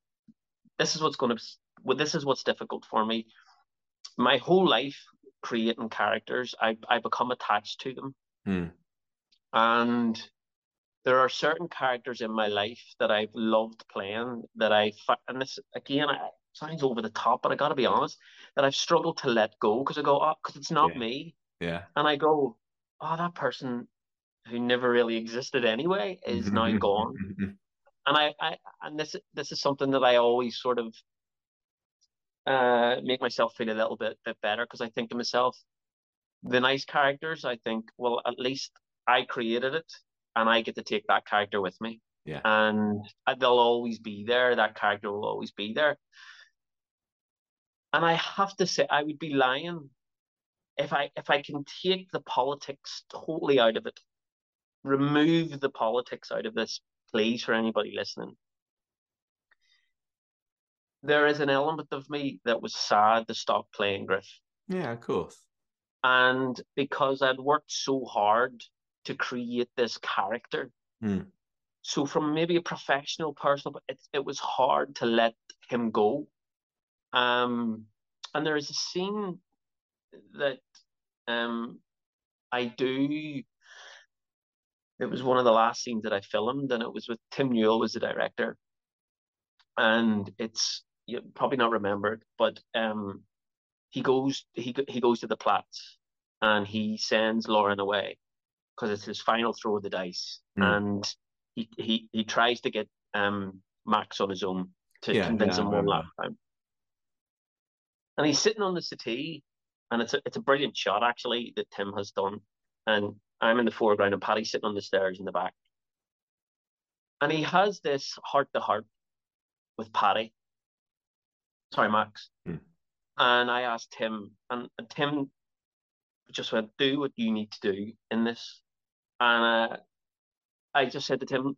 This is what's going to. Well, this is what's difficult for me. My whole life creating characters, I I become attached to them, hmm. and there are certain characters in my life that I've loved playing that I and this again I, sounds over the top, but I got to be honest that I've struggled to let go because I go oh because it's not yeah. me, yeah, and I go oh that person who never really existed anyway is now gone. and I, I and this this is something that I always sort of uh make myself feel a little bit bit better because I think to myself, the nice characters, I think, well, at least I created it and I get to take that character with me. Yeah. And they'll always be there. That character will always be there. And I have to say, I would be lying if I if I can take the politics totally out of it remove the politics out of this, please, for anybody listening. There is an element of me that was sad to stop playing Griff. Yeah, of course. And because I'd worked so hard to create this character. Mm. So from maybe a professional personal, it, it was hard to let him go. Um, and there is a scene that um, I do it was one of the last scenes that I filmed, and it was with Tim Newell was the director. And it's you probably not remembered, but um, he goes he he goes to the Platts, and he sends Lauren away because it's his final throw of the dice, mm. and he he he tries to get um Max on his own to yeah, convince yeah, him one last time. And he's sitting on the settee, and it's a it's a brilliant shot actually that Tim has done, and I'm in the foreground and Paddy's sitting on the stairs in the back. And he has this heart to heart with Paddy. Sorry, Max. Hmm. And I asked him, and, and Tim just went, do what you need to do in this. And uh, I just said to Tim,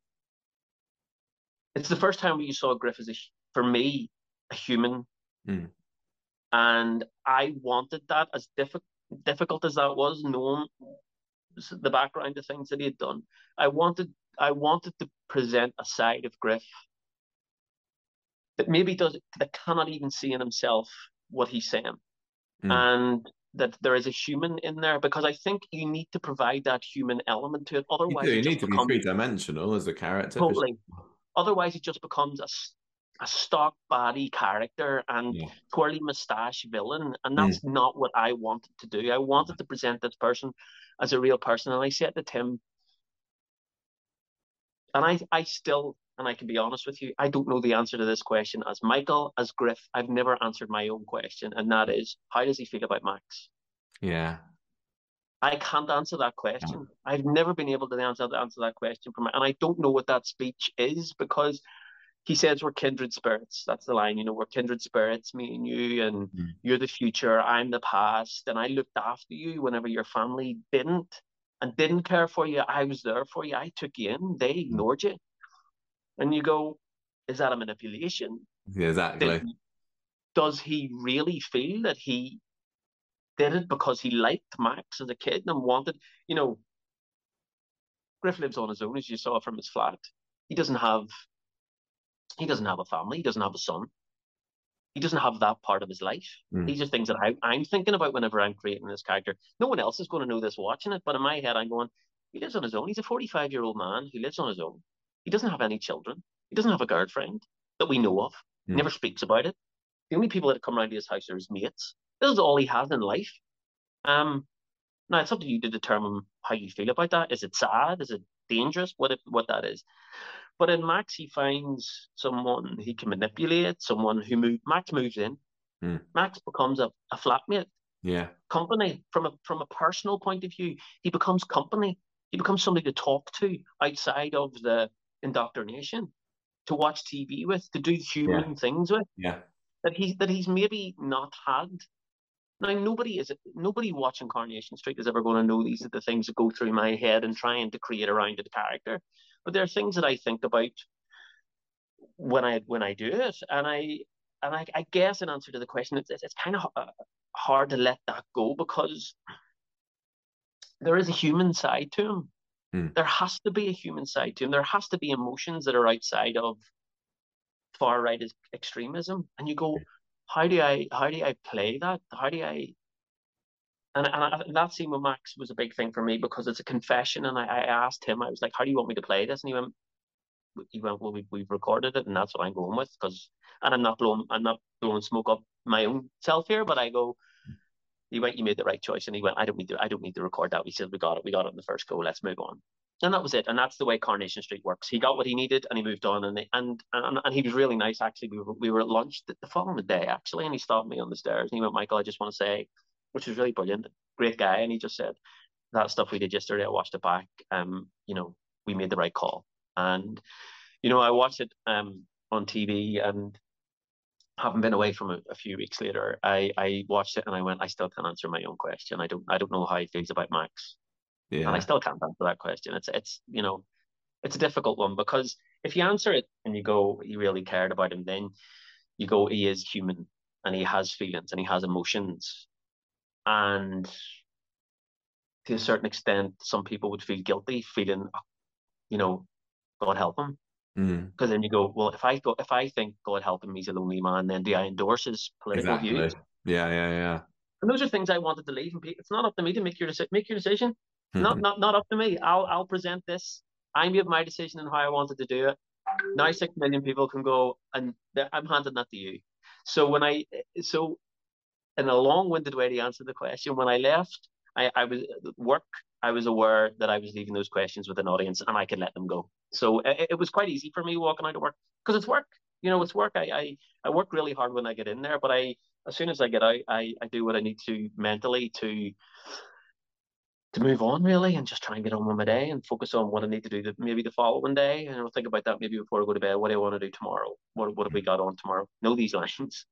it's the first time you saw Griff as a, for me, a human. Hmm. And I wanted that as difficult difficult as that was, knowing the background of things that he had done. I wanted I wanted to present a side of Griff that maybe does that cannot even see in himself what he's saying, mm. and that there is a human in there because I think you need to provide that human element to it. Otherwise, you, do. you need to be three dimensional as a character. Totally. Otherwise, it just becomes a a stock body character and yeah. twirly mustache villain, and that's not what I wanted to do. I wanted to present this person as a real person. And I said to Tim, and I I still and I can be honest with you, I don't know the answer to this question as Michael, as Griff. I've never answered my own question, and that is, how does he feel about Max? Yeah. I can't answer that question. I've never been able to answer, answer that question for my, and I don't know what that speech is because he says we're kindred spirits. That's the line, you know, we're kindred spirits, me and you, and mm. you're the future, I'm the past, and I looked after you whenever your family didn't and didn't care for you. I was there for you. I took you in. They mm. ignored you. And you go, is that a manipulation? Yeah, exactly. does he really feel that he did it because he liked Max as a kid and wanted, you know, Griff lives on his own, as you saw from his flat. He doesn't have he doesn't have a family, he doesn't have a son. He doesn't have that part of his life. Mm. These are things that I, I'm thinking about whenever I'm creating this character. No one else is going to know this watching it, but in my head, I'm going, he lives on his own. He's a 45 year old man who lives on his own. He doesn't have any children. He doesn't have a girlfriend that we know of. Mm. He never speaks about it. The only people that come around to his house are his mates. This is all he has in life. Um, now it's up to you to determine how you feel about that. Is it sad? Is it dangerous? What if, what that is? But in Max, he finds someone he can manipulate, someone who move, Max moves in. Mm. Max becomes a, a flatmate. Yeah. Company from a from a personal point of view, he becomes company. He becomes somebody to talk to outside of the indoctrination, to watch TV with, to do human yeah. things with. Yeah. That he that he's maybe not had. Now nobody is nobody watching Coronation Street is ever going to know these are the things that go through my head and trying to create around the character. But there are things that I think about when I when I do it, and I and I, I guess in answer to the question, it's it's kind of uh, hard to let that go because there is a human side to him. Mm. There has to be a human side to him. There has to be emotions that are outside of far right extremism. And you go, how do I how do I play that? How do I and, and, I, that scene with Max was a big thing for me because it's a confession. And I, I asked him, I was like, "How do you want me to play this?" And he went, "He went, well, we, we've recorded it, and that's what I'm going with." Because, and I'm not blowing, I'm not blowing smoke up my own self here, but I go, he went, you made the right choice. And he went, I don't need to, I don't need to record that. He said, we got it. We got it in the first go. Let's move on. And that was it. And that's the way Coronation Street works. He got what he needed and he moved on. And and and, and he was really nice. Actually, we were, we were at lunch the, the following day, actually. And he stopped me on the stairs and he went, Michael, I just want to say, which was really brilliant. Great guy. And he just said, that stuff we did yesterday, I watched it back. Um, you know, we made the right call. And, you know, I watched it um on TV and having been away from it a few weeks later, I, I watched it and I went, I still can't answer my own question. I don't I don't know how he feels about Max. Yeah. And I still can't answer that question. It's it's you know, it's a difficult one because if you answer it and you go, he really cared about him, then you go, he is human and he has feelings and he has emotions. And to a certain extent, some people would feel guilty, feeling, you know, God help him. Because mm. then you go, well, if I go, if I think God help him, he's a lonely man, then do I endorse his political exactly. views? Yeah, yeah, yeah. And those are things I wanted to leave. And it's not up to me to make your decision. Make your decision. Mm-hmm. Not, not, not up to me. I'll, I'll present this. I made my decision and how I wanted to do it. Now six million people can go, and I'm handing that to you. So when I, so in a long-winded way to answer the question, when I left, I, I was work I was aware that I was leaving those questions with an audience and I could let them go. So it, it was quite easy for me walking out of work because it's work. You know, it's work. I, I, I work really hard when I get in there, but I as soon as I get out, I, I do what I need to mentally to to move on really and just try and get on with my day and focus on what I need to do the, maybe the following day and I'll think about that maybe before I go to bed. What do I want to do tomorrow? What what have we mm. got on tomorrow? Know these lines.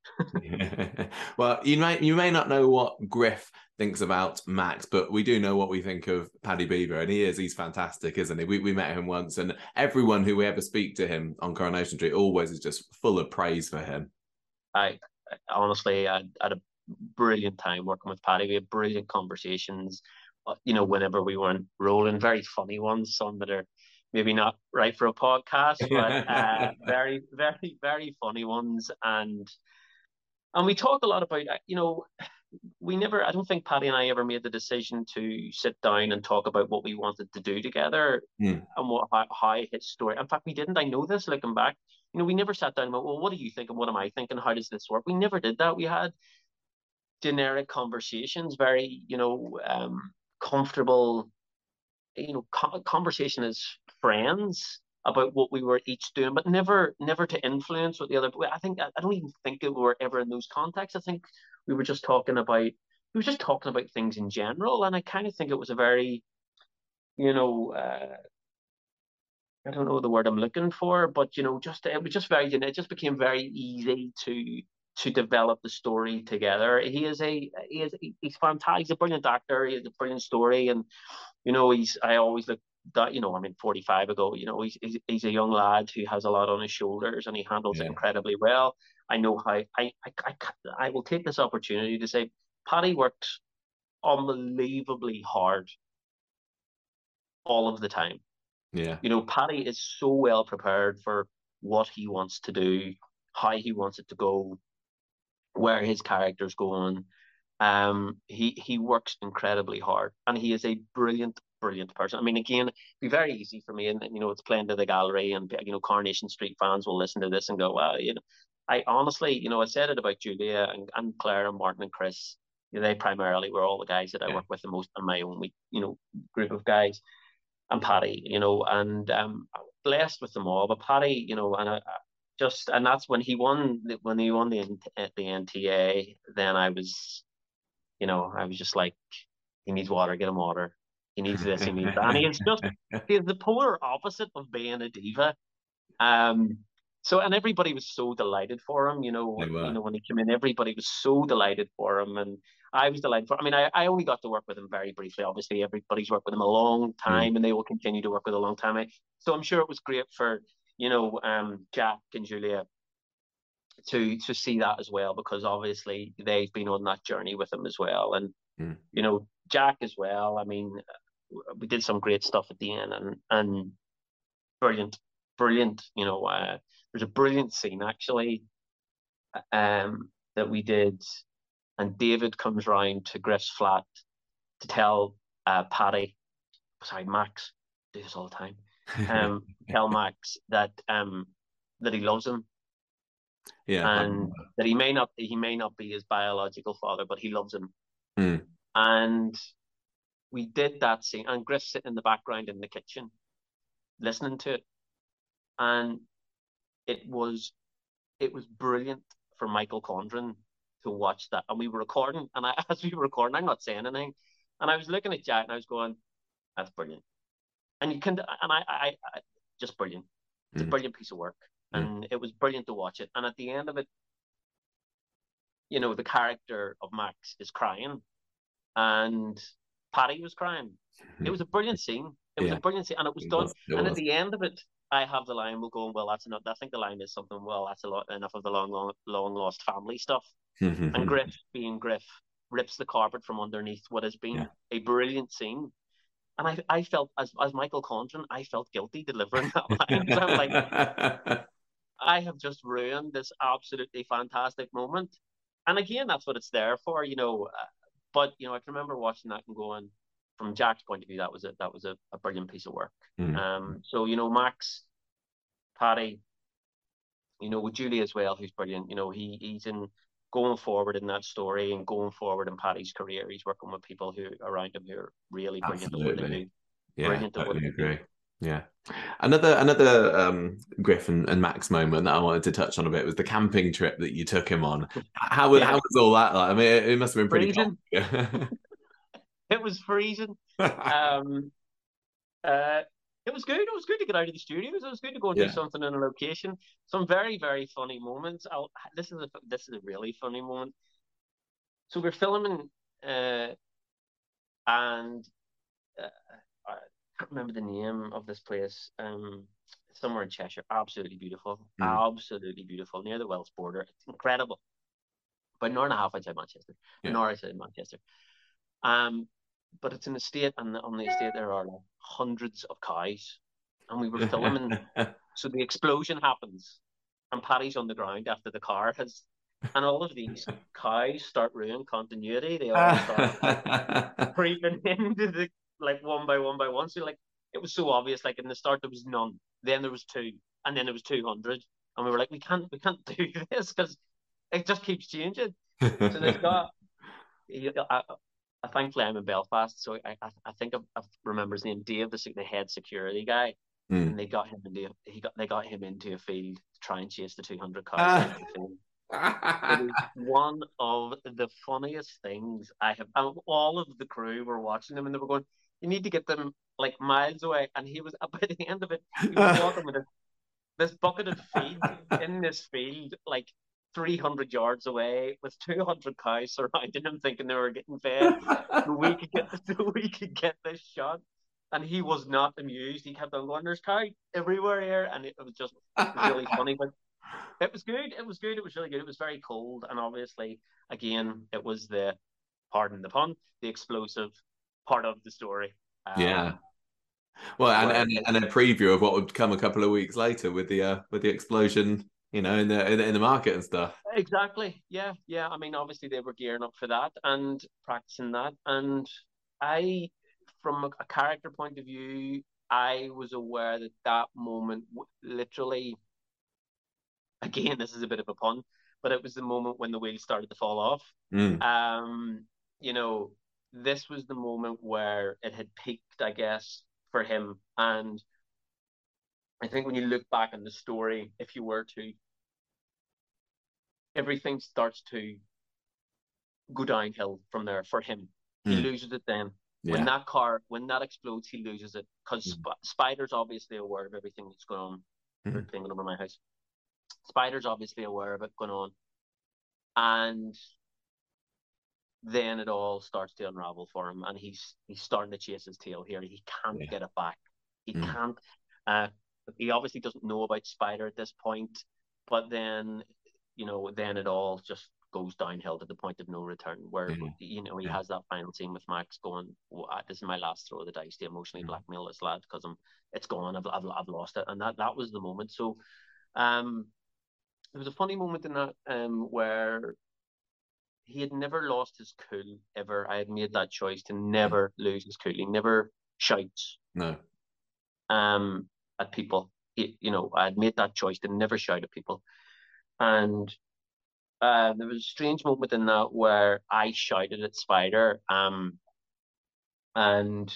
well, you may you may not know what Griff thinks about Max, but we do know what we think of Paddy Bever, and he is he's fantastic, isn't he? We we met him once, and everyone who we ever speak to him on Coronation Street always is just full of praise for him. I honestly I had a brilliant time working with Paddy. We had brilliant conversations you know, whenever we weren't rolling, very funny ones, some that are maybe not right for a podcast, but uh, very, very, very funny ones. And and we talk a lot about, uh, you know, we never, I don't think Paddy and I ever made the decision to sit down and talk about what we wanted to do together mm. and what how, how his story. In fact, we didn't. I know this looking back. You know, we never sat down and went, well, what do you think and what am I thinking? How does this work? We never did that. We had generic conversations, very, you know, um, comfortable, you know, co- conversation as friends. about what we were each doing, but never never to influence what the other. I think I don't even think we were ever in those contexts. I think we were just talking about we were just talking about things in general, and I kind of think it was a very, you know, uh, I don't know the word I'm looking for, but you know, just it was just very, you know, it just became very easy to to develop the story together. He is a he is he's fantastic. He's a brilliant actor. He has a brilliant story, and you know, he's I always look that you know, I mean, 45 ago, you know, he's, he's, he's a young lad who has a lot on his shoulders and he handles yeah. it incredibly well. I know how I, I, I, I will take this opportunity to say Paddy worked unbelievably hard all of the time. Yeah. You know, Paddy is so well prepared for what he wants to do, how he wants it to go, where his character's going. Um, he he works incredibly hard, and he is a brilliant, brilliant person. I mean, again, it'd be very easy for me, and you know, it's playing to the gallery, and you know, Coronation Street fans will listen to this and go, "Well, you know." I honestly, you know, I said it about Julia and, and Claire and Martin and Chris. You know, they primarily were all the guys that I yeah. work with the most in my own, week, you know, group of guys and Paddy, you know, and um, blessed with them all. But Paddy, you know, and I, just and that's when he won when he won the the NTA. Then I was, you know, I was just like, he needs water, get him water. He needs this, he needs that. And he's just he's the polar opposite of being a diva. Um, so and everybody was so delighted for him, you know, you know when he came in, everybody was so delighted for him, and I was delighted for. I mean, I, I only got to work with him very briefly. Obviously, everybody's worked with him a long mm. time, mm. and they will continue to work with a long time. So I'm sure it was great for you know um, Jack and Julia to to see that as well, because obviously they've been on that journey with him as well, and mm. you know Jack as well. I mean, we did some great stuff at the end, and and brilliant, brilliant. You know. Uh, there's a brilliant scene actually um, that we did, and David comes round to Griff's flat to tell uh, Paddy, sorry, Max, do this all the time. Um, tell Max that um that he loves him. Yeah, and that he may not he may not be his biological father, but he loves him. Mm. And we did that scene, and Griff sitting in the background in the kitchen, listening to it, and it was it was brilliant for Michael Condron to watch that. And we were recording, and I, as we were recording, I'm not saying anything, and I was looking at Jack, and I was going, "That's brilliant." And you can, and I, I, I just brilliant. It's mm. a brilliant piece of work, mm. and it was brilliant to watch it. And at the end of it, you know, the character of Max is crying, and Paddy was crying. It was a brilliant scene. It was yeah. a brilliant scene, and it was done. It and at the end of it, I have the line. We're going. Well, that's enough. I think the line is something. Well, that's a lot enough of the long, long, long lost family stuff. and Griff, being Griff, rips the carpet from underneath what has been yeah. a brilliant scene. And I, I felt as as Michael Condron, I felt guilty delivering that line. I'm like, I have just ruined this absolutely fantastic moment. And again, that's what it's there for, you know. Uh, but you know, I can remember watching that and going, from Jack's point of view, that was a that was a, a brilliant piece of work. Mm. Um, so you know, Max, Paddy, you know, with Julie as well, who's brilliant. You know, he he's in going forward in that story and going forward in Paddy's career. He's working with people who around him who are really brilliant Absolutely. at what they do. Yeah, brilliant totally agree. Yeah. Another another um, Griff and, Max moment that I wanted to touch on a bit was the camping trip that you took him on. How, yeah. how was all that like? I mean, it, it must have been pretty it was freezing. um, uh, it was good. It was good to get out of the studios. It was good to go and yeah. do something in a location. Some very, very funny moments. I'll, this is a this is a really funny moment. So we're filming, uh, and uh, I can't remember the name of this place. Um, somewhere in Cheshire. Absolutely beautiful. Mm. Absolutely beautiful near the Welsh border. It's incredible. But an hour and a half outside Manchester. Yeah. An hour outside Manchester. Um, but it's an estate, and on the estate there are like hundreds of cows, and we were filming. so the explosion happens, and Paddy's on the ground after the car has, and all of these cows start ruining continuity. They all start creeping into the like one by one by one. So like it was so obvious. Like in the start there was none, then there was two, and then there was two hundred, and we were like, we can't, we can't do this because it just keeps changing. So they've got. I, thankfully I'm in Belfast, so I I, I think I, I remember his name, Dave, the, the head security guy. Mm. and they got him into he got they got him into a field to try and chase the 200 cars. Ah. into the field. It is one of the funniest things I have. And all of the crew were watching him, and they were going, "You need to get them like miles away." And he was by the end of it, he was walking with this, this bucket of feed in this field, like 300 yards away, with 200 cows surrounding him, thinking they were getting fed. So we could get so we could get this shot. And he was not amused. He kept on going, "There's cow everywhere here," and it was just really funny. But it was good. It was good. It was really good. It was very cold, and obviously, again, it was the pardon the pun, the explosive part of the story. Um, Yeah. Well, and, and and a preview of what would come a couple of weeks later with the uh, with the explosion, you know, in the in the, in the market and stuff. Exactly. Yeah, yeah. I mean, obviously they were gearing up for that and practicing that. And I, from a, character point of view, I was aware that that moment, literally, again, this is a bit of a pun, but it was the moment when the wheels started to fall off. Mm. Um, you know, this was the moment where it had peaked, I guess, for him. And I think when you look back on the story, if you were to, everything starts to go downhill from there for him. He Mm. loses it then. When that car, when that explodes, he loses it because Mm. Sp- Spider's obviously aware of everything that's going on. Mm. They're over my house. Spider's obviously aware of it going on, and then it all starts to unravel for him, and he's he's starting to chase his tail here. He can't Yeah. get it back. He Mm. can't. Uh, he obviously doesn't know about Spider at this point, but then you know, then it all just goes downhill to the point of no return. Where Yeah. you know he Yeah. has that final scene with Max going, well, "This is my last throw of the dice to emotionally Mm. blackmail this lad because I'm it's gone. I've, I've I've lost it." And that that was the moment. So, um, there was a funny moment in that um where he had never lost his cool ever. I had made that choice to never lose his cool. He never shouts No. um, at people. He, you know, I had made that choice to never shout at people. And uh, there was a strange moment in that where I shouted at Spider. Um, and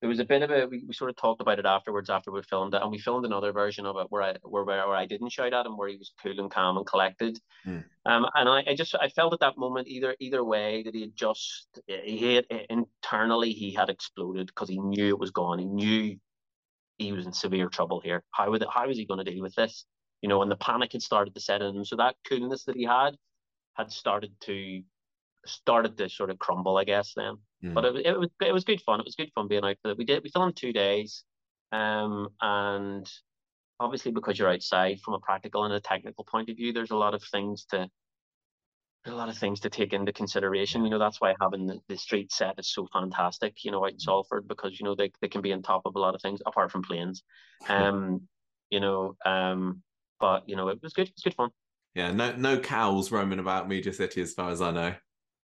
there was a bit of a we, we sort of talked about it afterwards after we filmed it, and we filmed another version of it where I where where, where I didn't shout at him, where he was cool and calm and collected. Hmm. Um, and I, I just I felt at that moment either either way that he had just he had internally he had exploded because he knew it was gone. He knew he was in severe trouble here. How would how was he going to deal with this? You know, and the panic had started to set in. So that coolness that he had had started to started to sort of crumble, I guess. Then, Mm. but it, was- it was it was good fun. It was good fun being out for it. We did we filmed two days, um, and obviously because you're outside from a practical and a technical point of view, there's a lot of things to there's a lot of things to take into consideration. You know, that's why having the, the street set is so fantastic, you know, out in Salford because, you know, they, they can be on top of a lot of things apart from planes. Um, you know, um, but you know, it was good, it was good fun. Yeah. No. No cows roaming about Media City, as far as I know.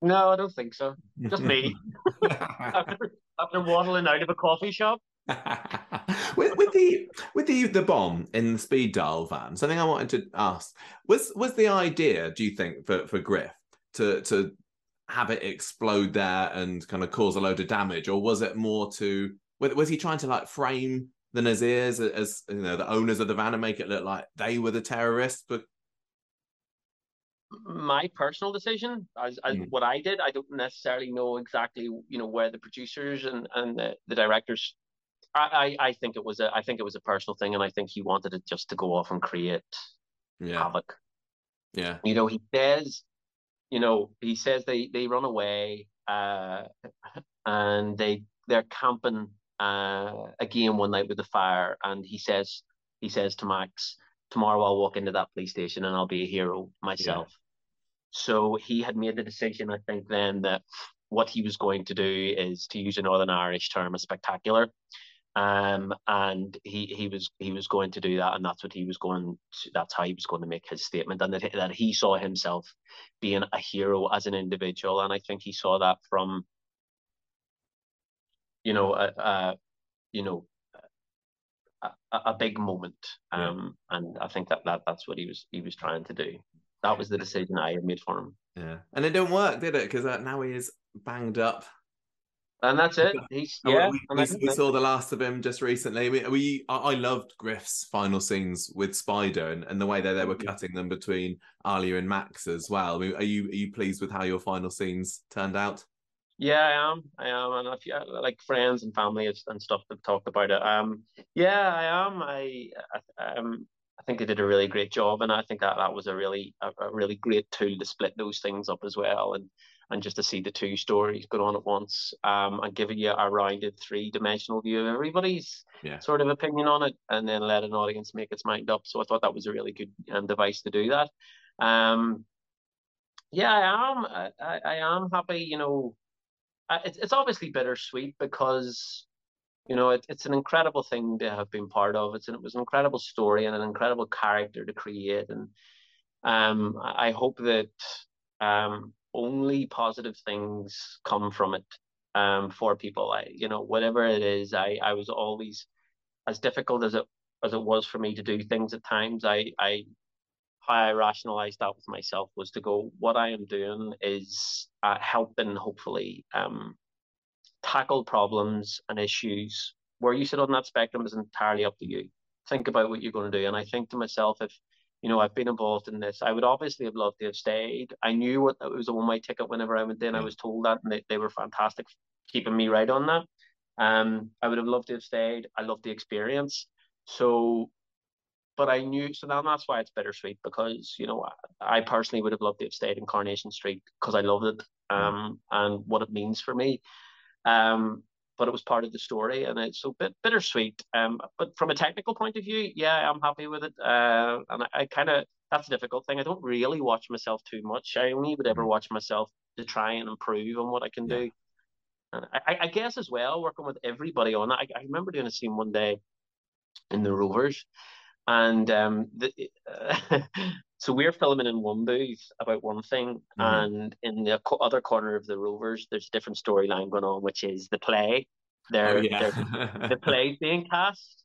No, I don't think so. Just me. after, after waddling out of a coffee shop. with, with the with the the bomb in the Speed Daal van, something I wanted to ask was was the idea, do you think, for for Griff to to have it explode there and kind of cause a load of damage, or was it more to was, was he trying to like frame the Nazirs as, you know the owners of the van and make it look like they were the terrorists? But my personal decision as, as Mm. what I did. I don't necessarily know exactly, you know, where the producers and, and the, the directors. I, I I think it was a I think it was a personal thing, and I think he wanted it just to go off and create yeah, havoc. yeah, You know, he says, you know, he says they they run away, uh, and they they're camping uh again one night with the fire, and he says he says to Max, tomorrow I'll walk into that police station and I'll be a hero myself. So he had made the decision, I think, then that what he was going to do is to use a Northern Irish term, a spectacular. Um, and he he was he was going to do that, and that's what he was going. To, that's how he was going to make his statement, and that that he saw himself being a hero as an individual, and I think he saw that from, you know, a, a you know, a, a big moment, Yeah. um, and I think that, that that's what he was he was trying to do. That was the decision I had made for him. yeah, and it didn't work, did it? Because uh, now he is banged up. And that's it. He's yeah. we, we, we saw the last of him just recently. We, we I loved Griff's final scenes with Spider and, and the way that they were mm-hmm. cutting them between Alya and Max as well. I mean, are you are you pleased with how your final scenes turned out? Yeah, I am. I am, and if you like friends and family and stuff that talked about it. Um, yeah, I am. I, I um, I think they did a really great job, and I think that that was a really a, a really great tool to split those things up as well, and and just to see the two stories going on at once, um, and giving you a rounded three dimensional view of everybody's yeah. sort of opinion on it, and then let an audience make its mind up. So I thought that was a really good um, device to do that. Um, yeah, I am. I, I am happy. You know, it's it's obviously bittersweet because you know it, it's an incredible thing to have been part of. It's an, it was an incredible story and an incredible character to create, and um, I hope that um, only positive things come from it um, for people. I, you know, whatever it is, I, I was always as difficult as it as it was for me to do things at times. I, I, how I rationalized that with myself was to go, what I am doing is uh, helping, hopefully, um, tackle problems and issues. Where you sit on that spectrum is entirely up to you. Think about what you're going to do. And I think to myself, if you know, I've been involved in this. I would obviously have loved to have stayed. I knew what it was a one way ticket whenever I went in. I was told that, and they, they were fantastic keeping me right on that. Um, I would have loved to have stayed. I loved the experience. So, but I knew, so then that's why it's bittersweet because, you know, I, I personally would have loved to have stayed in Coronation Street because I loved it um, and what it means for me. Um, but it was part of the story, and it's so bit bittersweet. Um, but from a technical point of view, yeah, I'm happy with it. Uh, and I, I kind of that's a difficult thing. I don't really watch myself too much. I only would ever mm-hmm. watch myself to try and improve on what I can yeah. do. And I, I guess as well, working with everybody on it. I, I remember doing a scene one day in the Rovers, and um, the, uh, so we're filming in one booth about one thing, mm-hmm. and in the other corner of the Rovers, there's a different storyline going on, which is the play. They're, oh, yeah. they're the play being cast,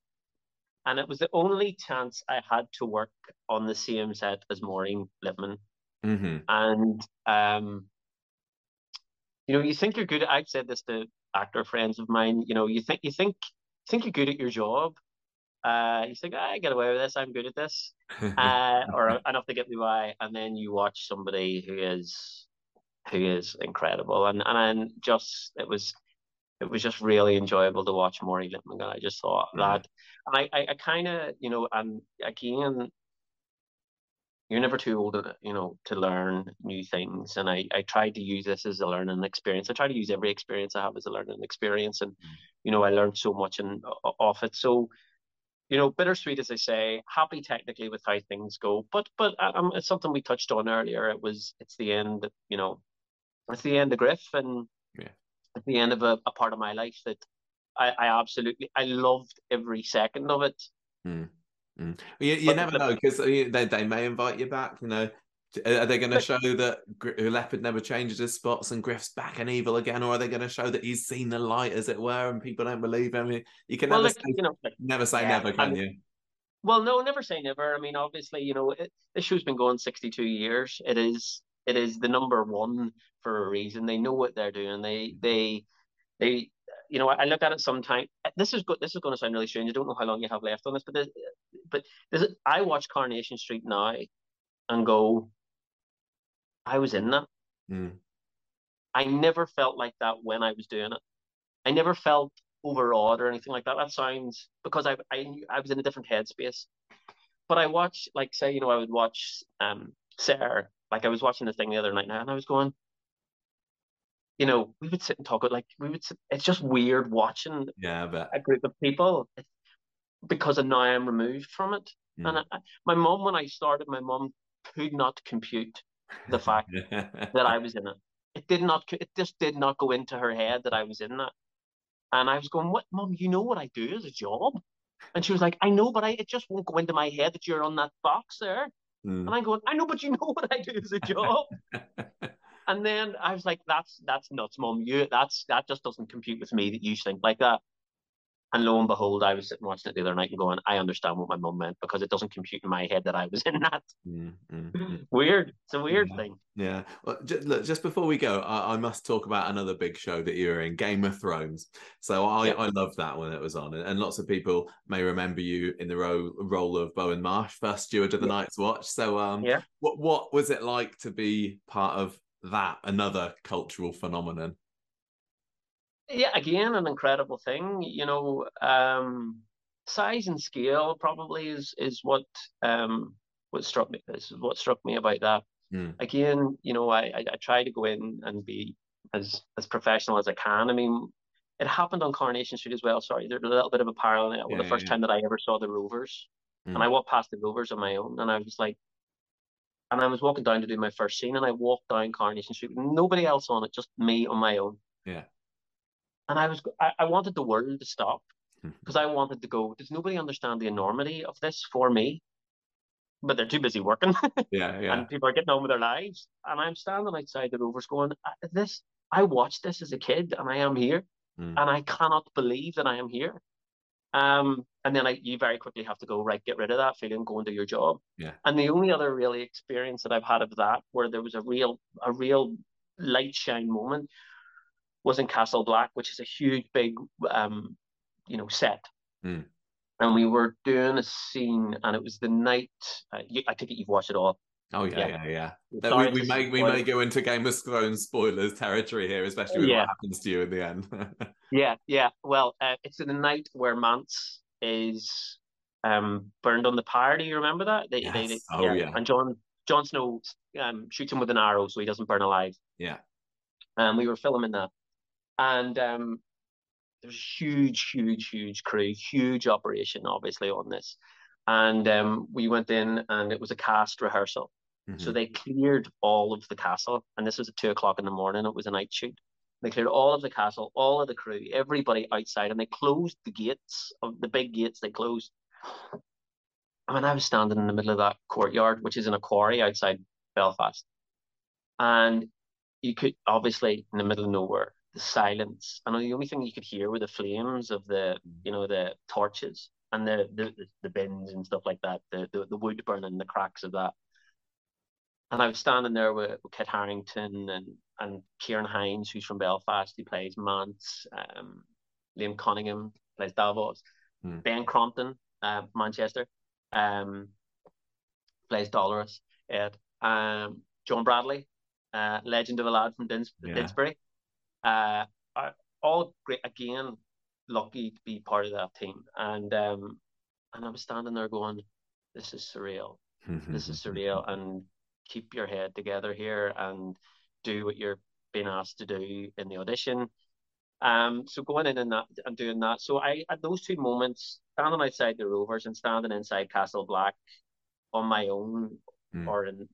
and it was the only chance I had to work on the same set as Maureen Lipman, mm-hmm. and um, you know, you think you're good. At, I've said this to actor friends of mine. You know, you think you think think you're good at your job, uh, you think, I get away with this. I'm good at this, uh, or enough to get me by. And then you watch somebody who is who is incredible, and and just it was it was just really enjoyable to watch Maureen Lipman. I just thought mm-hmm. that, and I I, I kind of you know, and again, you're never too old, to, you know, to learn new things. And I, I tried to use this as a learning experience. I try to use every experience I have as a learning experience, and mm. you know, I learned so much and off it. So you know, bittersweet as I say, happy technically with how things go, but but um, it's something we touched on earlier. It was it's the end, you know, it's the end of Griff, and yeah. at the end of a, a, part of my life that I, I absolutely I loved every second of it. Mm. Mm. You, you never know because they, they may invite you back. You know, are they going to show that uh, Leopard never changes his spots and Griff's back and evil again, or are they going to show that he's seen the light, as it were, and people don't believe him? You can well, never, say, you know, like, never say yeah, never, can you? Well, no, never say never. I mean, obviously, you know, it, this show's been going sixty-two years. It is, it is the number one for a reason. They know what they're doing. They, they, they. You know, I look at it sometimes. This is good. This is going to sound really strange. I don't know how long you have left on this, but this, but this, I watch Coronation Street now and go, I was in that. Mm. I never felt like that when I was doing it. I never felt overawed or anything like that. That sounds because I I I was in a different headspace. But I watch like say you know I would watch um Sarah like I was watching the thing the other night now and I was going, you know, we would sit and talk. about Like we would. Sit, it's just weird watching. Yeah, but a group of people because of now I'm removed from it. Mm. And I, my mom, when I started, my mom could not compute the fact that I was in it. It did not. It just did not go into her head that I was in that. And I was going, "What, mom? You know what I do as a job?" And she was like, "I know, but I it just won't go into my head that you're on that box there." Mm. And I'm going, "I know, but you know what I do as a job." and then I was like, "That's that's nuts, mom. You that's that just doesn't compute with me that you think like that." And lo and behold, I was sitting watching it the other night and going, I understand what my mum meant because it doesn't compute in my head that I was in that. Mm, mm, mm. Weird. It's a weird Yeah. thing. Yeah. Well, just, look, just before we go, I, I must talk about another big show that you were in, Game of Thrones. So I, Yeah. I loved that when it was on, and, and lots of people may remember you in the role role of Bowen Marsh, first steward of the Yeah. Night's Watch. So, um, Yeah. what what was it like to be part of that another cultural phenomenon? Yeah, again, an incredible thing. You know, um, size and scale probably is is what um what struck me is what struck me about that. Mm. Again, you know, I, I I try to go in and be as as professional as I can. I mean, it happened on Coronation Street as well. Sorry, there's a little bit of a parallel. Yeah, the first yeah. time that I ever saw the Rovers, Mm. and I walked past the Rovers on my own, and I was like, and I was walking down to do my first scene, and I walked down Coronation Street with nobody else on it, just me on my own. Yeah. And I was, I, I wanted the world to stop because I wanted to go. Does nobody understand the enormity of this for me? But they're too busy working, Yeah, yeah. and people are getting on with their lives. And I'm standing outside the Rovers, going, "I- "This, I watched this as a kid, and I am here, Mm. and I cannot believe that I am here." Um, and then I, you very quickly have to go right, get rid of that feeling, go and do your job. Yeah. And the only other really experience that I've had of that, where there was a real, a real light shine moment, was in Castle Black, which is a huge, big, um, you know, set. Mm. And we were doing a scene, and it was the night. Uh, you, I take it you've watched it all. Oh yeah, yeah. yeah, yeah. We, we may we may go into Game of Thrones spoilers territory here, especially with Yeah. what happens to you in the end. Yeah, yeah. Well, uh, it's the night where Mance is um burned on the pyre. Do you remember that? They, they, Yes. they- Oh, yeah. And John Jon Snow um shoots him with an arrow so he doesn't burn alive. yeah. And we were filming that, and um, there's a huge, huge, huge crew, huge operation, obviously on this. And um, we went in, and it was a cast rehearsal. So Mhm. they cleared all of the castle, and this was at two o'clock in the morning. It was a night shoot. They cleared all of the castle, all of the crew, everybody outside, and they closed the gates of the big gates. They closed. I mean, I was standing in the middle of that courtyard, which is in a quarry outside Belfast, and you could obviously in the middle of nowhere, the silence, and the only thing you could hear were the flames of the, you know, the torches and the the, the bins and stuff like that, the, the the wood burning, the cracks of that. And I was standing there with, with Kit Harington and and Ciarán Hinds, who's from Belfast, he plays Mance, um, Liam Cunningham plays Davos, Hmm. Ben Crompton, uh, Manchester, um, plays Dolorous, Ed, um, John Bradley, uh, legend of a lad from Dins- Yeah. Didsbury. Uh, are all great. Again, lucky to be part of that team. And um, and I was standing there going, "This is surreal. This is surreal." And keep your head together here and do what you're being asked to do in the audition. Um, so going in and that and doing that. So I at those two moments, standing outside the Rovers and standing inside Castle Black on my own Mm. or in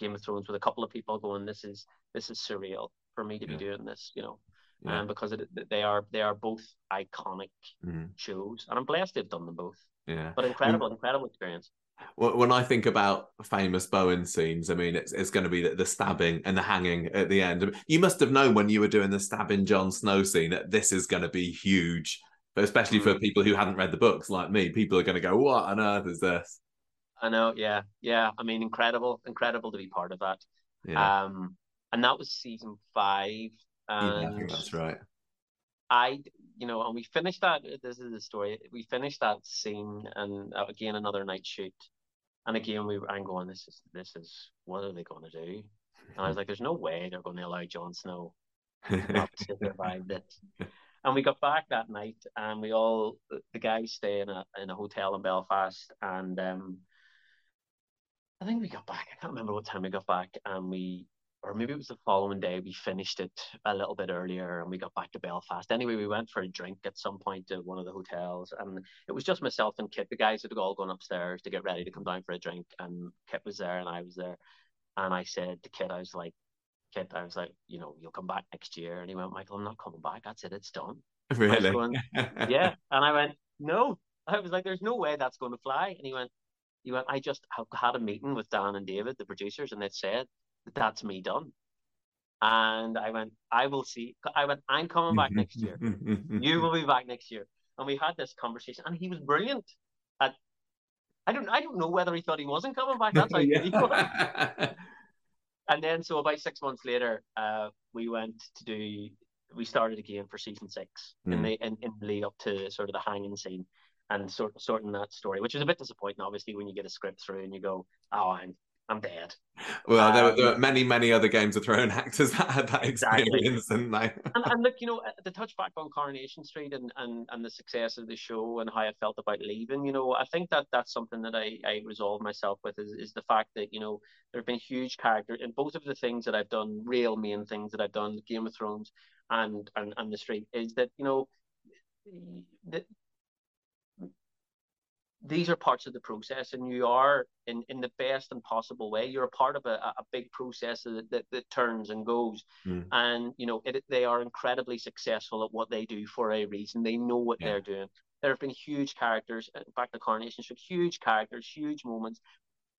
Game of Thrones with a couple of people going, This is this is surreal for me to be doing this, you know. Yeah. Um, because it, they are they are both iconic Mhm. shows. And I'm blessed to have done them both. Yeah. But incredible, incredible experience. When I think about famous Bowen scenes, I mean, it's it's going to be the, the stabbing and the hanging at the end. You must have known when you were doing the stabbing Jon Snow scene that this is going to be huge, but especially for Mm. people who hadn't read the books like me. People are going to go, "What on earth is this?" I know, yeah, yeah. I mean, incredible, incredible to be part of that. Yeah, Um, and that was season five. yeah, And think that's right. I, you know, and we finished that. This is the story. We finished that scene, and uh, again another night shoot, and again we. I'm going. This is this is what are they going to do? And I was like, there's no way they're going to allow Jon Snow not to survive this. And we got back that night, and we all the guys stay in a in a hotel in Belfast, and um, I think we got back. I can't remember what time we got back, and we or maybe it was the following day. We finished it a little bit earlier, and we got back to Belfast. Anyway, we went for a drink at some point at one of the hotels, and it was just myself and Kit. The guys had all gone upstairs to get ready to come down for a drink, and Kit was there, and I was there, and I said to Kit, I was like. Kit, I was like, you know, you'll come back next year. And he went, Michael, I'm not coming back. That's it. It's done. really? going, Yeah. And I went, no. I was like, there's no way that's going to fly. And he went, he went, I just have had a meeting with Dan and David, the producers, and they said that's me done. And I went, I will see. I went, I'm coming back next year. You will be back next year. and we had this conversation, and he was brilliant. At I don't I don't know whether he thought he wasn't coming back. That's how he was. And then so about six months later, uh, we went to do we started again for season six mm. in the in, in the lead up to sort of the hanging scene and sort sorting that story, which is a bit disappointing, obviously, when you get a script through and you go, "Oh, I'm I'm dead. Well, there, were, there, were, um, many, many other Games of Thrones actors that had that experience, exactly. and, and, and look, you know, the touchback on Coronation Street and, and and the success of the show and how I felt about leaving, you know, I think that that's something that I I resolved myself with is, is the fact that you know there have been huge characters in both of the things that I've done, real main things that I've done, Game of Thrones and and and the Street, is that you know. The, these are parts of the process and you are in, in the best and possible way. You're a part of a, a big process that, that, that turns and goes. Mm. and you know it, they are incredibly successful at what they do for a reason. They know what yeah. they're doing. There have been huge characters back to coronation street huge characters huge moments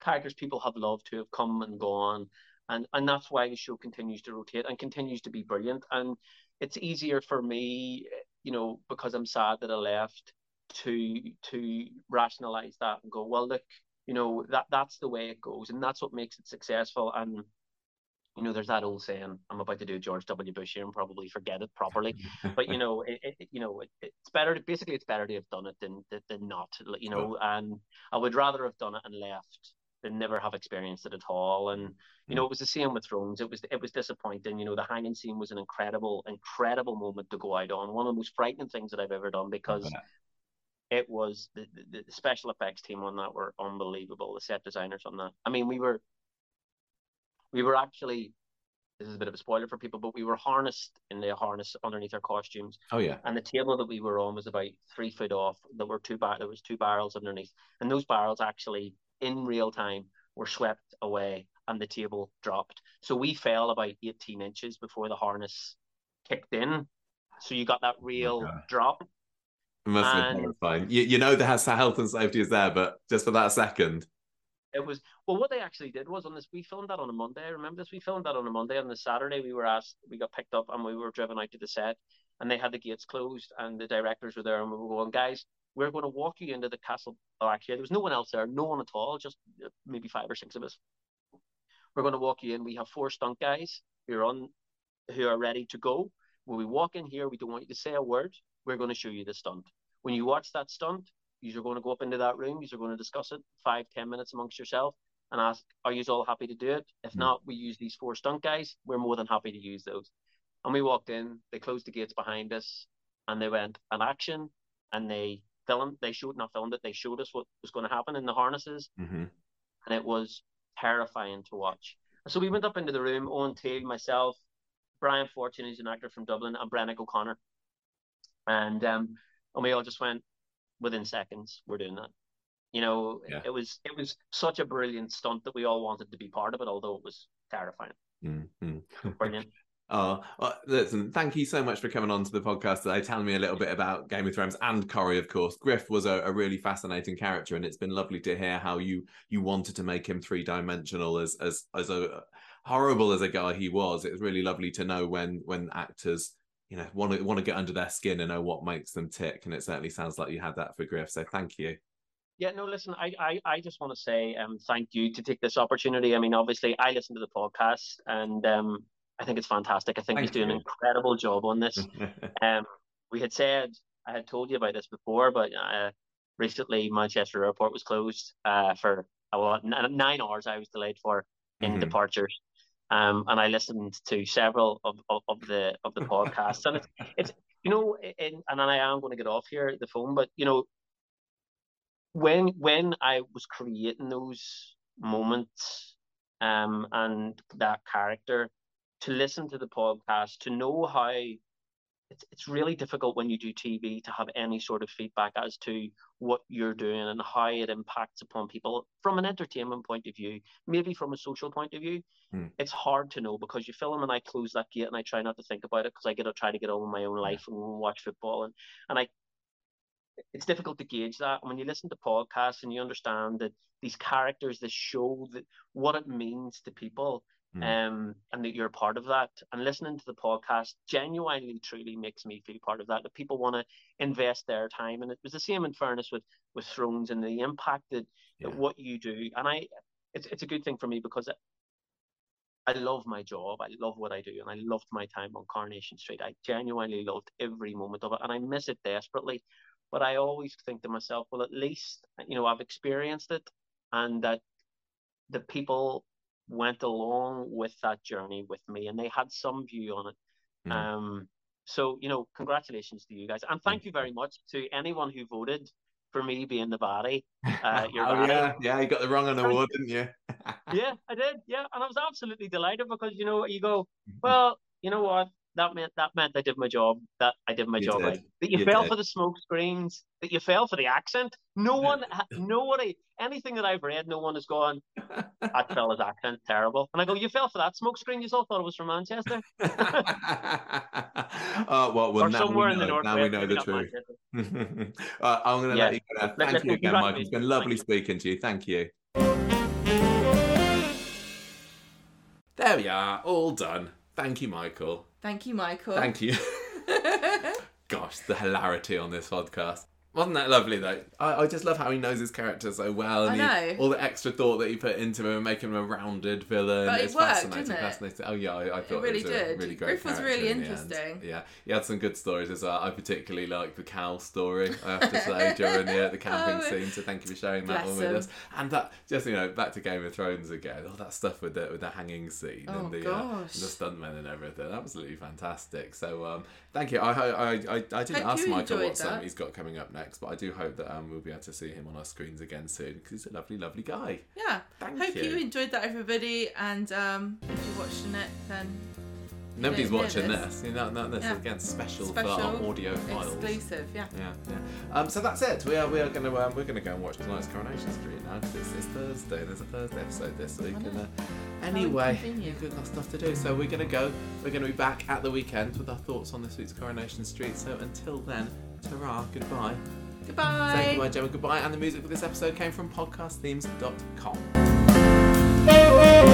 characters people have loved to have come and gone. And and that's why the show continues to rotate and continues to be brilliant. And it's easier for me you know because i'm sad that i left to to rationalize that and go, well, look, you know that that's the way it goes, and that's what makes it successful. And you know, there's that old saying, I'm about to do George W. Bush here and probably forget it properly. but you know, it, it you know, it, it's better. To, basically, it's better to have done it than than not. You know, and I would rather have done it and left than never have experienced it at all. And you know, mm. it was the same with Thrones. It was it was disappointing. You know, the hanging scene was an incredible, incredible moment to go out on. One of the most frightening things that I've ever done because it was the, the, the special effects team on that were unbelievable. The set designers on that. I mean, we were we were actually this is a bit of a spoiler for people, but we were harnessed in the harness underneath our costumes. Oh yeah. And the table that we were on was about three foot off. There were two bar- there was two barrels underneath, and those barrels actually in real time were swept away, and the table dropped. So we fell about eighteen inches before the harness kicked in. So you got that oh real oh drop. It must have been terrifying. You, you know, the health and safety is there, but just for that second. It was well. What they actually did was on this. We filmed that on a Monday. I remember this. We filmed that on a Monday. On the Saturday, we were asked. We got picked up and we were driven out to the set, and they had the gates closed, and the directors were there, and we were going, guys, we're going to walk you into the castle. Oh, actually, there was no one else there, no one at all, just uh, maybe five or six of us. We're going to walk you in. We have four stunt guys who are on, who are ready to go. When we walk in here, we don't want you to say a word we're going to show you the stunt. When you watch that stunt, you're going to go up into that room, you're going to discuss it five, ten minutes amongst yourself and ask, are you all happy to do it? If mm. not, we use these four stunt guys. We're more than happy to use those. And we walked in, they closed the gates behind us and they went an action and they filmed, they showed, not filmed it, they showed us what was going to happen in the harnesses. Mm-hmm. And it was terrifying to watch. So we went up into the room, Owen Teale, myself, Brian Fortune, who's an actor from Dublin, and Brenock O'Connor. And um, and we all just went within seconds. We're doing that. You know, yeah. it was it was such a brilliant stunt that we all wanted to be part of it, although it was terrifying. Mm-hmm. Brilliant. Oh, well, listen, thank you so much for coming on to the podcast today, telling me a little bit about Game of Thrones and Corrie, of course. Griff was a, a, really fascinating character, and it's been lovely to hear how you you wanted to make him three dimensional as as as a horrible as a guy he was. It was really lovely to know when when actors you know want to want to get under their skin and know what makes them tick and it certainly sounds like you had that for griff so thank you. Yeah no listen i i, I just want to say um thank you to take this opportunity. I mean obviously i listen to the podcast and um i think it's fantastic. I think thank he's doing an incredible job on this. Um we had said i had told you about this before but uh recently manchester airport was closed uh for uh, nine hours i was delayed for in mm-hmm. departures um, and I listened to several of, of, of the of the podcasts, and it's, it's you know, in, and I am going to get off here the phone, but you know, when when I was creating those moments, um, and that character, to listen to the podcast, to know how it's, it's really difficult when you do TV to have any sort of feedback as to what you're doing and how it impacts upon people from an entertainment point of view, maybe from a social point of view. Mm. It's hard to know because you film and I close that gate and I try not to think about it because I get to try to get on with my own life and watch football and and I it's difficult to gauge that. when you listen to podcasts and you understand that these characters, this show, that what it means to people, Mm. um, and that you're part of that. And listening to the podcast genuinely, truly makes me feel part of that. That people want to invest their time, and it was the same in fairness with with Thrones and the impact that, Yeah. that what you do. And I, it's it's a good thing for me because I love my job. I love what I do, and I loved my time on Coronation Street. I genuinely loved every moment of it, and I miss it desperately. But I always think to myself, well, at least you know I've experienced it, and that the people went along with that journey with me, and they had some view on it. Mm. Um, so you know, congratulations to you guys, and thank you very much to anyone who voted for me being the baddie. Uh, your oh baddie. yeah, yeah, you got the wrong on the award, didn't you? yeah, I did. Yeah, and I was absolutely delighted because you know you go, well, you know what? That meant that meant I did my job. That I did my You job did. right. That you, You fell did. for the smoke screens. That you fell for the accent. No one, ha- nobody, anything that I've read, no one has gone. That fella's accent terrible. And I go, you fell for that smoke screen. You all thought it was from Manchester oh well, well or now somewhere we in the know. north. Now we know the truth. uh, I'm going to Yeah. let you go. Let- Thank let- you again, Michael. It's been lovely Thank speaking to you. Thank you. There we are, all done. Thank you, Michael. Thank you, Michael. Thank you. Gosh, the hilarity on this podcast. Wasn't that lovely though? I, I just love how he knows his character so well, and I he- know. all the extra thought that he put into him, and making him a rounded villain. But it it's worked, fascinating, didn't it? fascinating. Oh yeah, I, I thought really it was did. really great Griff was really in interesting. Yeah, he had some good stories as well. I particularly liked the cow story. I have to say during the, the camping Oh, scene. So thank you for sharing that one with him. us. And that just you know back to Game of Thrones again. All that stuff with the with the hanging scene Oh, and the uh, gosh. the stuntmen and everything. Absolutely fantastic. So um, thank you. I I I, I, I didn't Hope ask Michael what something he's got coming up next, but I do hope that um, we'll be able to see him on our screens again soon because he's a lovely, lovely guy. Yeah. Thank Hope you. you. enjoyed that, everybody. And um, if you're watching it, then Nobody's watching this. this. You know, no, this Yeah. is again special, for our audio files. exclusive. Yeah. Yeah, yeah. Um, so that's it. We are we are going to um, we're going to go and watch tonight's Coronation Street now because it's, it's Thursday. There's a Thursday episode this week. And, uh, anyway, we've got stuff to do. So we're going to go. We're going to be back at the weekend with our thoughts on this week's Coronation Street. So until then, Ta-ra, goodbye. Goodbye. Say goodbye, Gemma. Goodbye. And the music for this episode came from podcastthemes.com.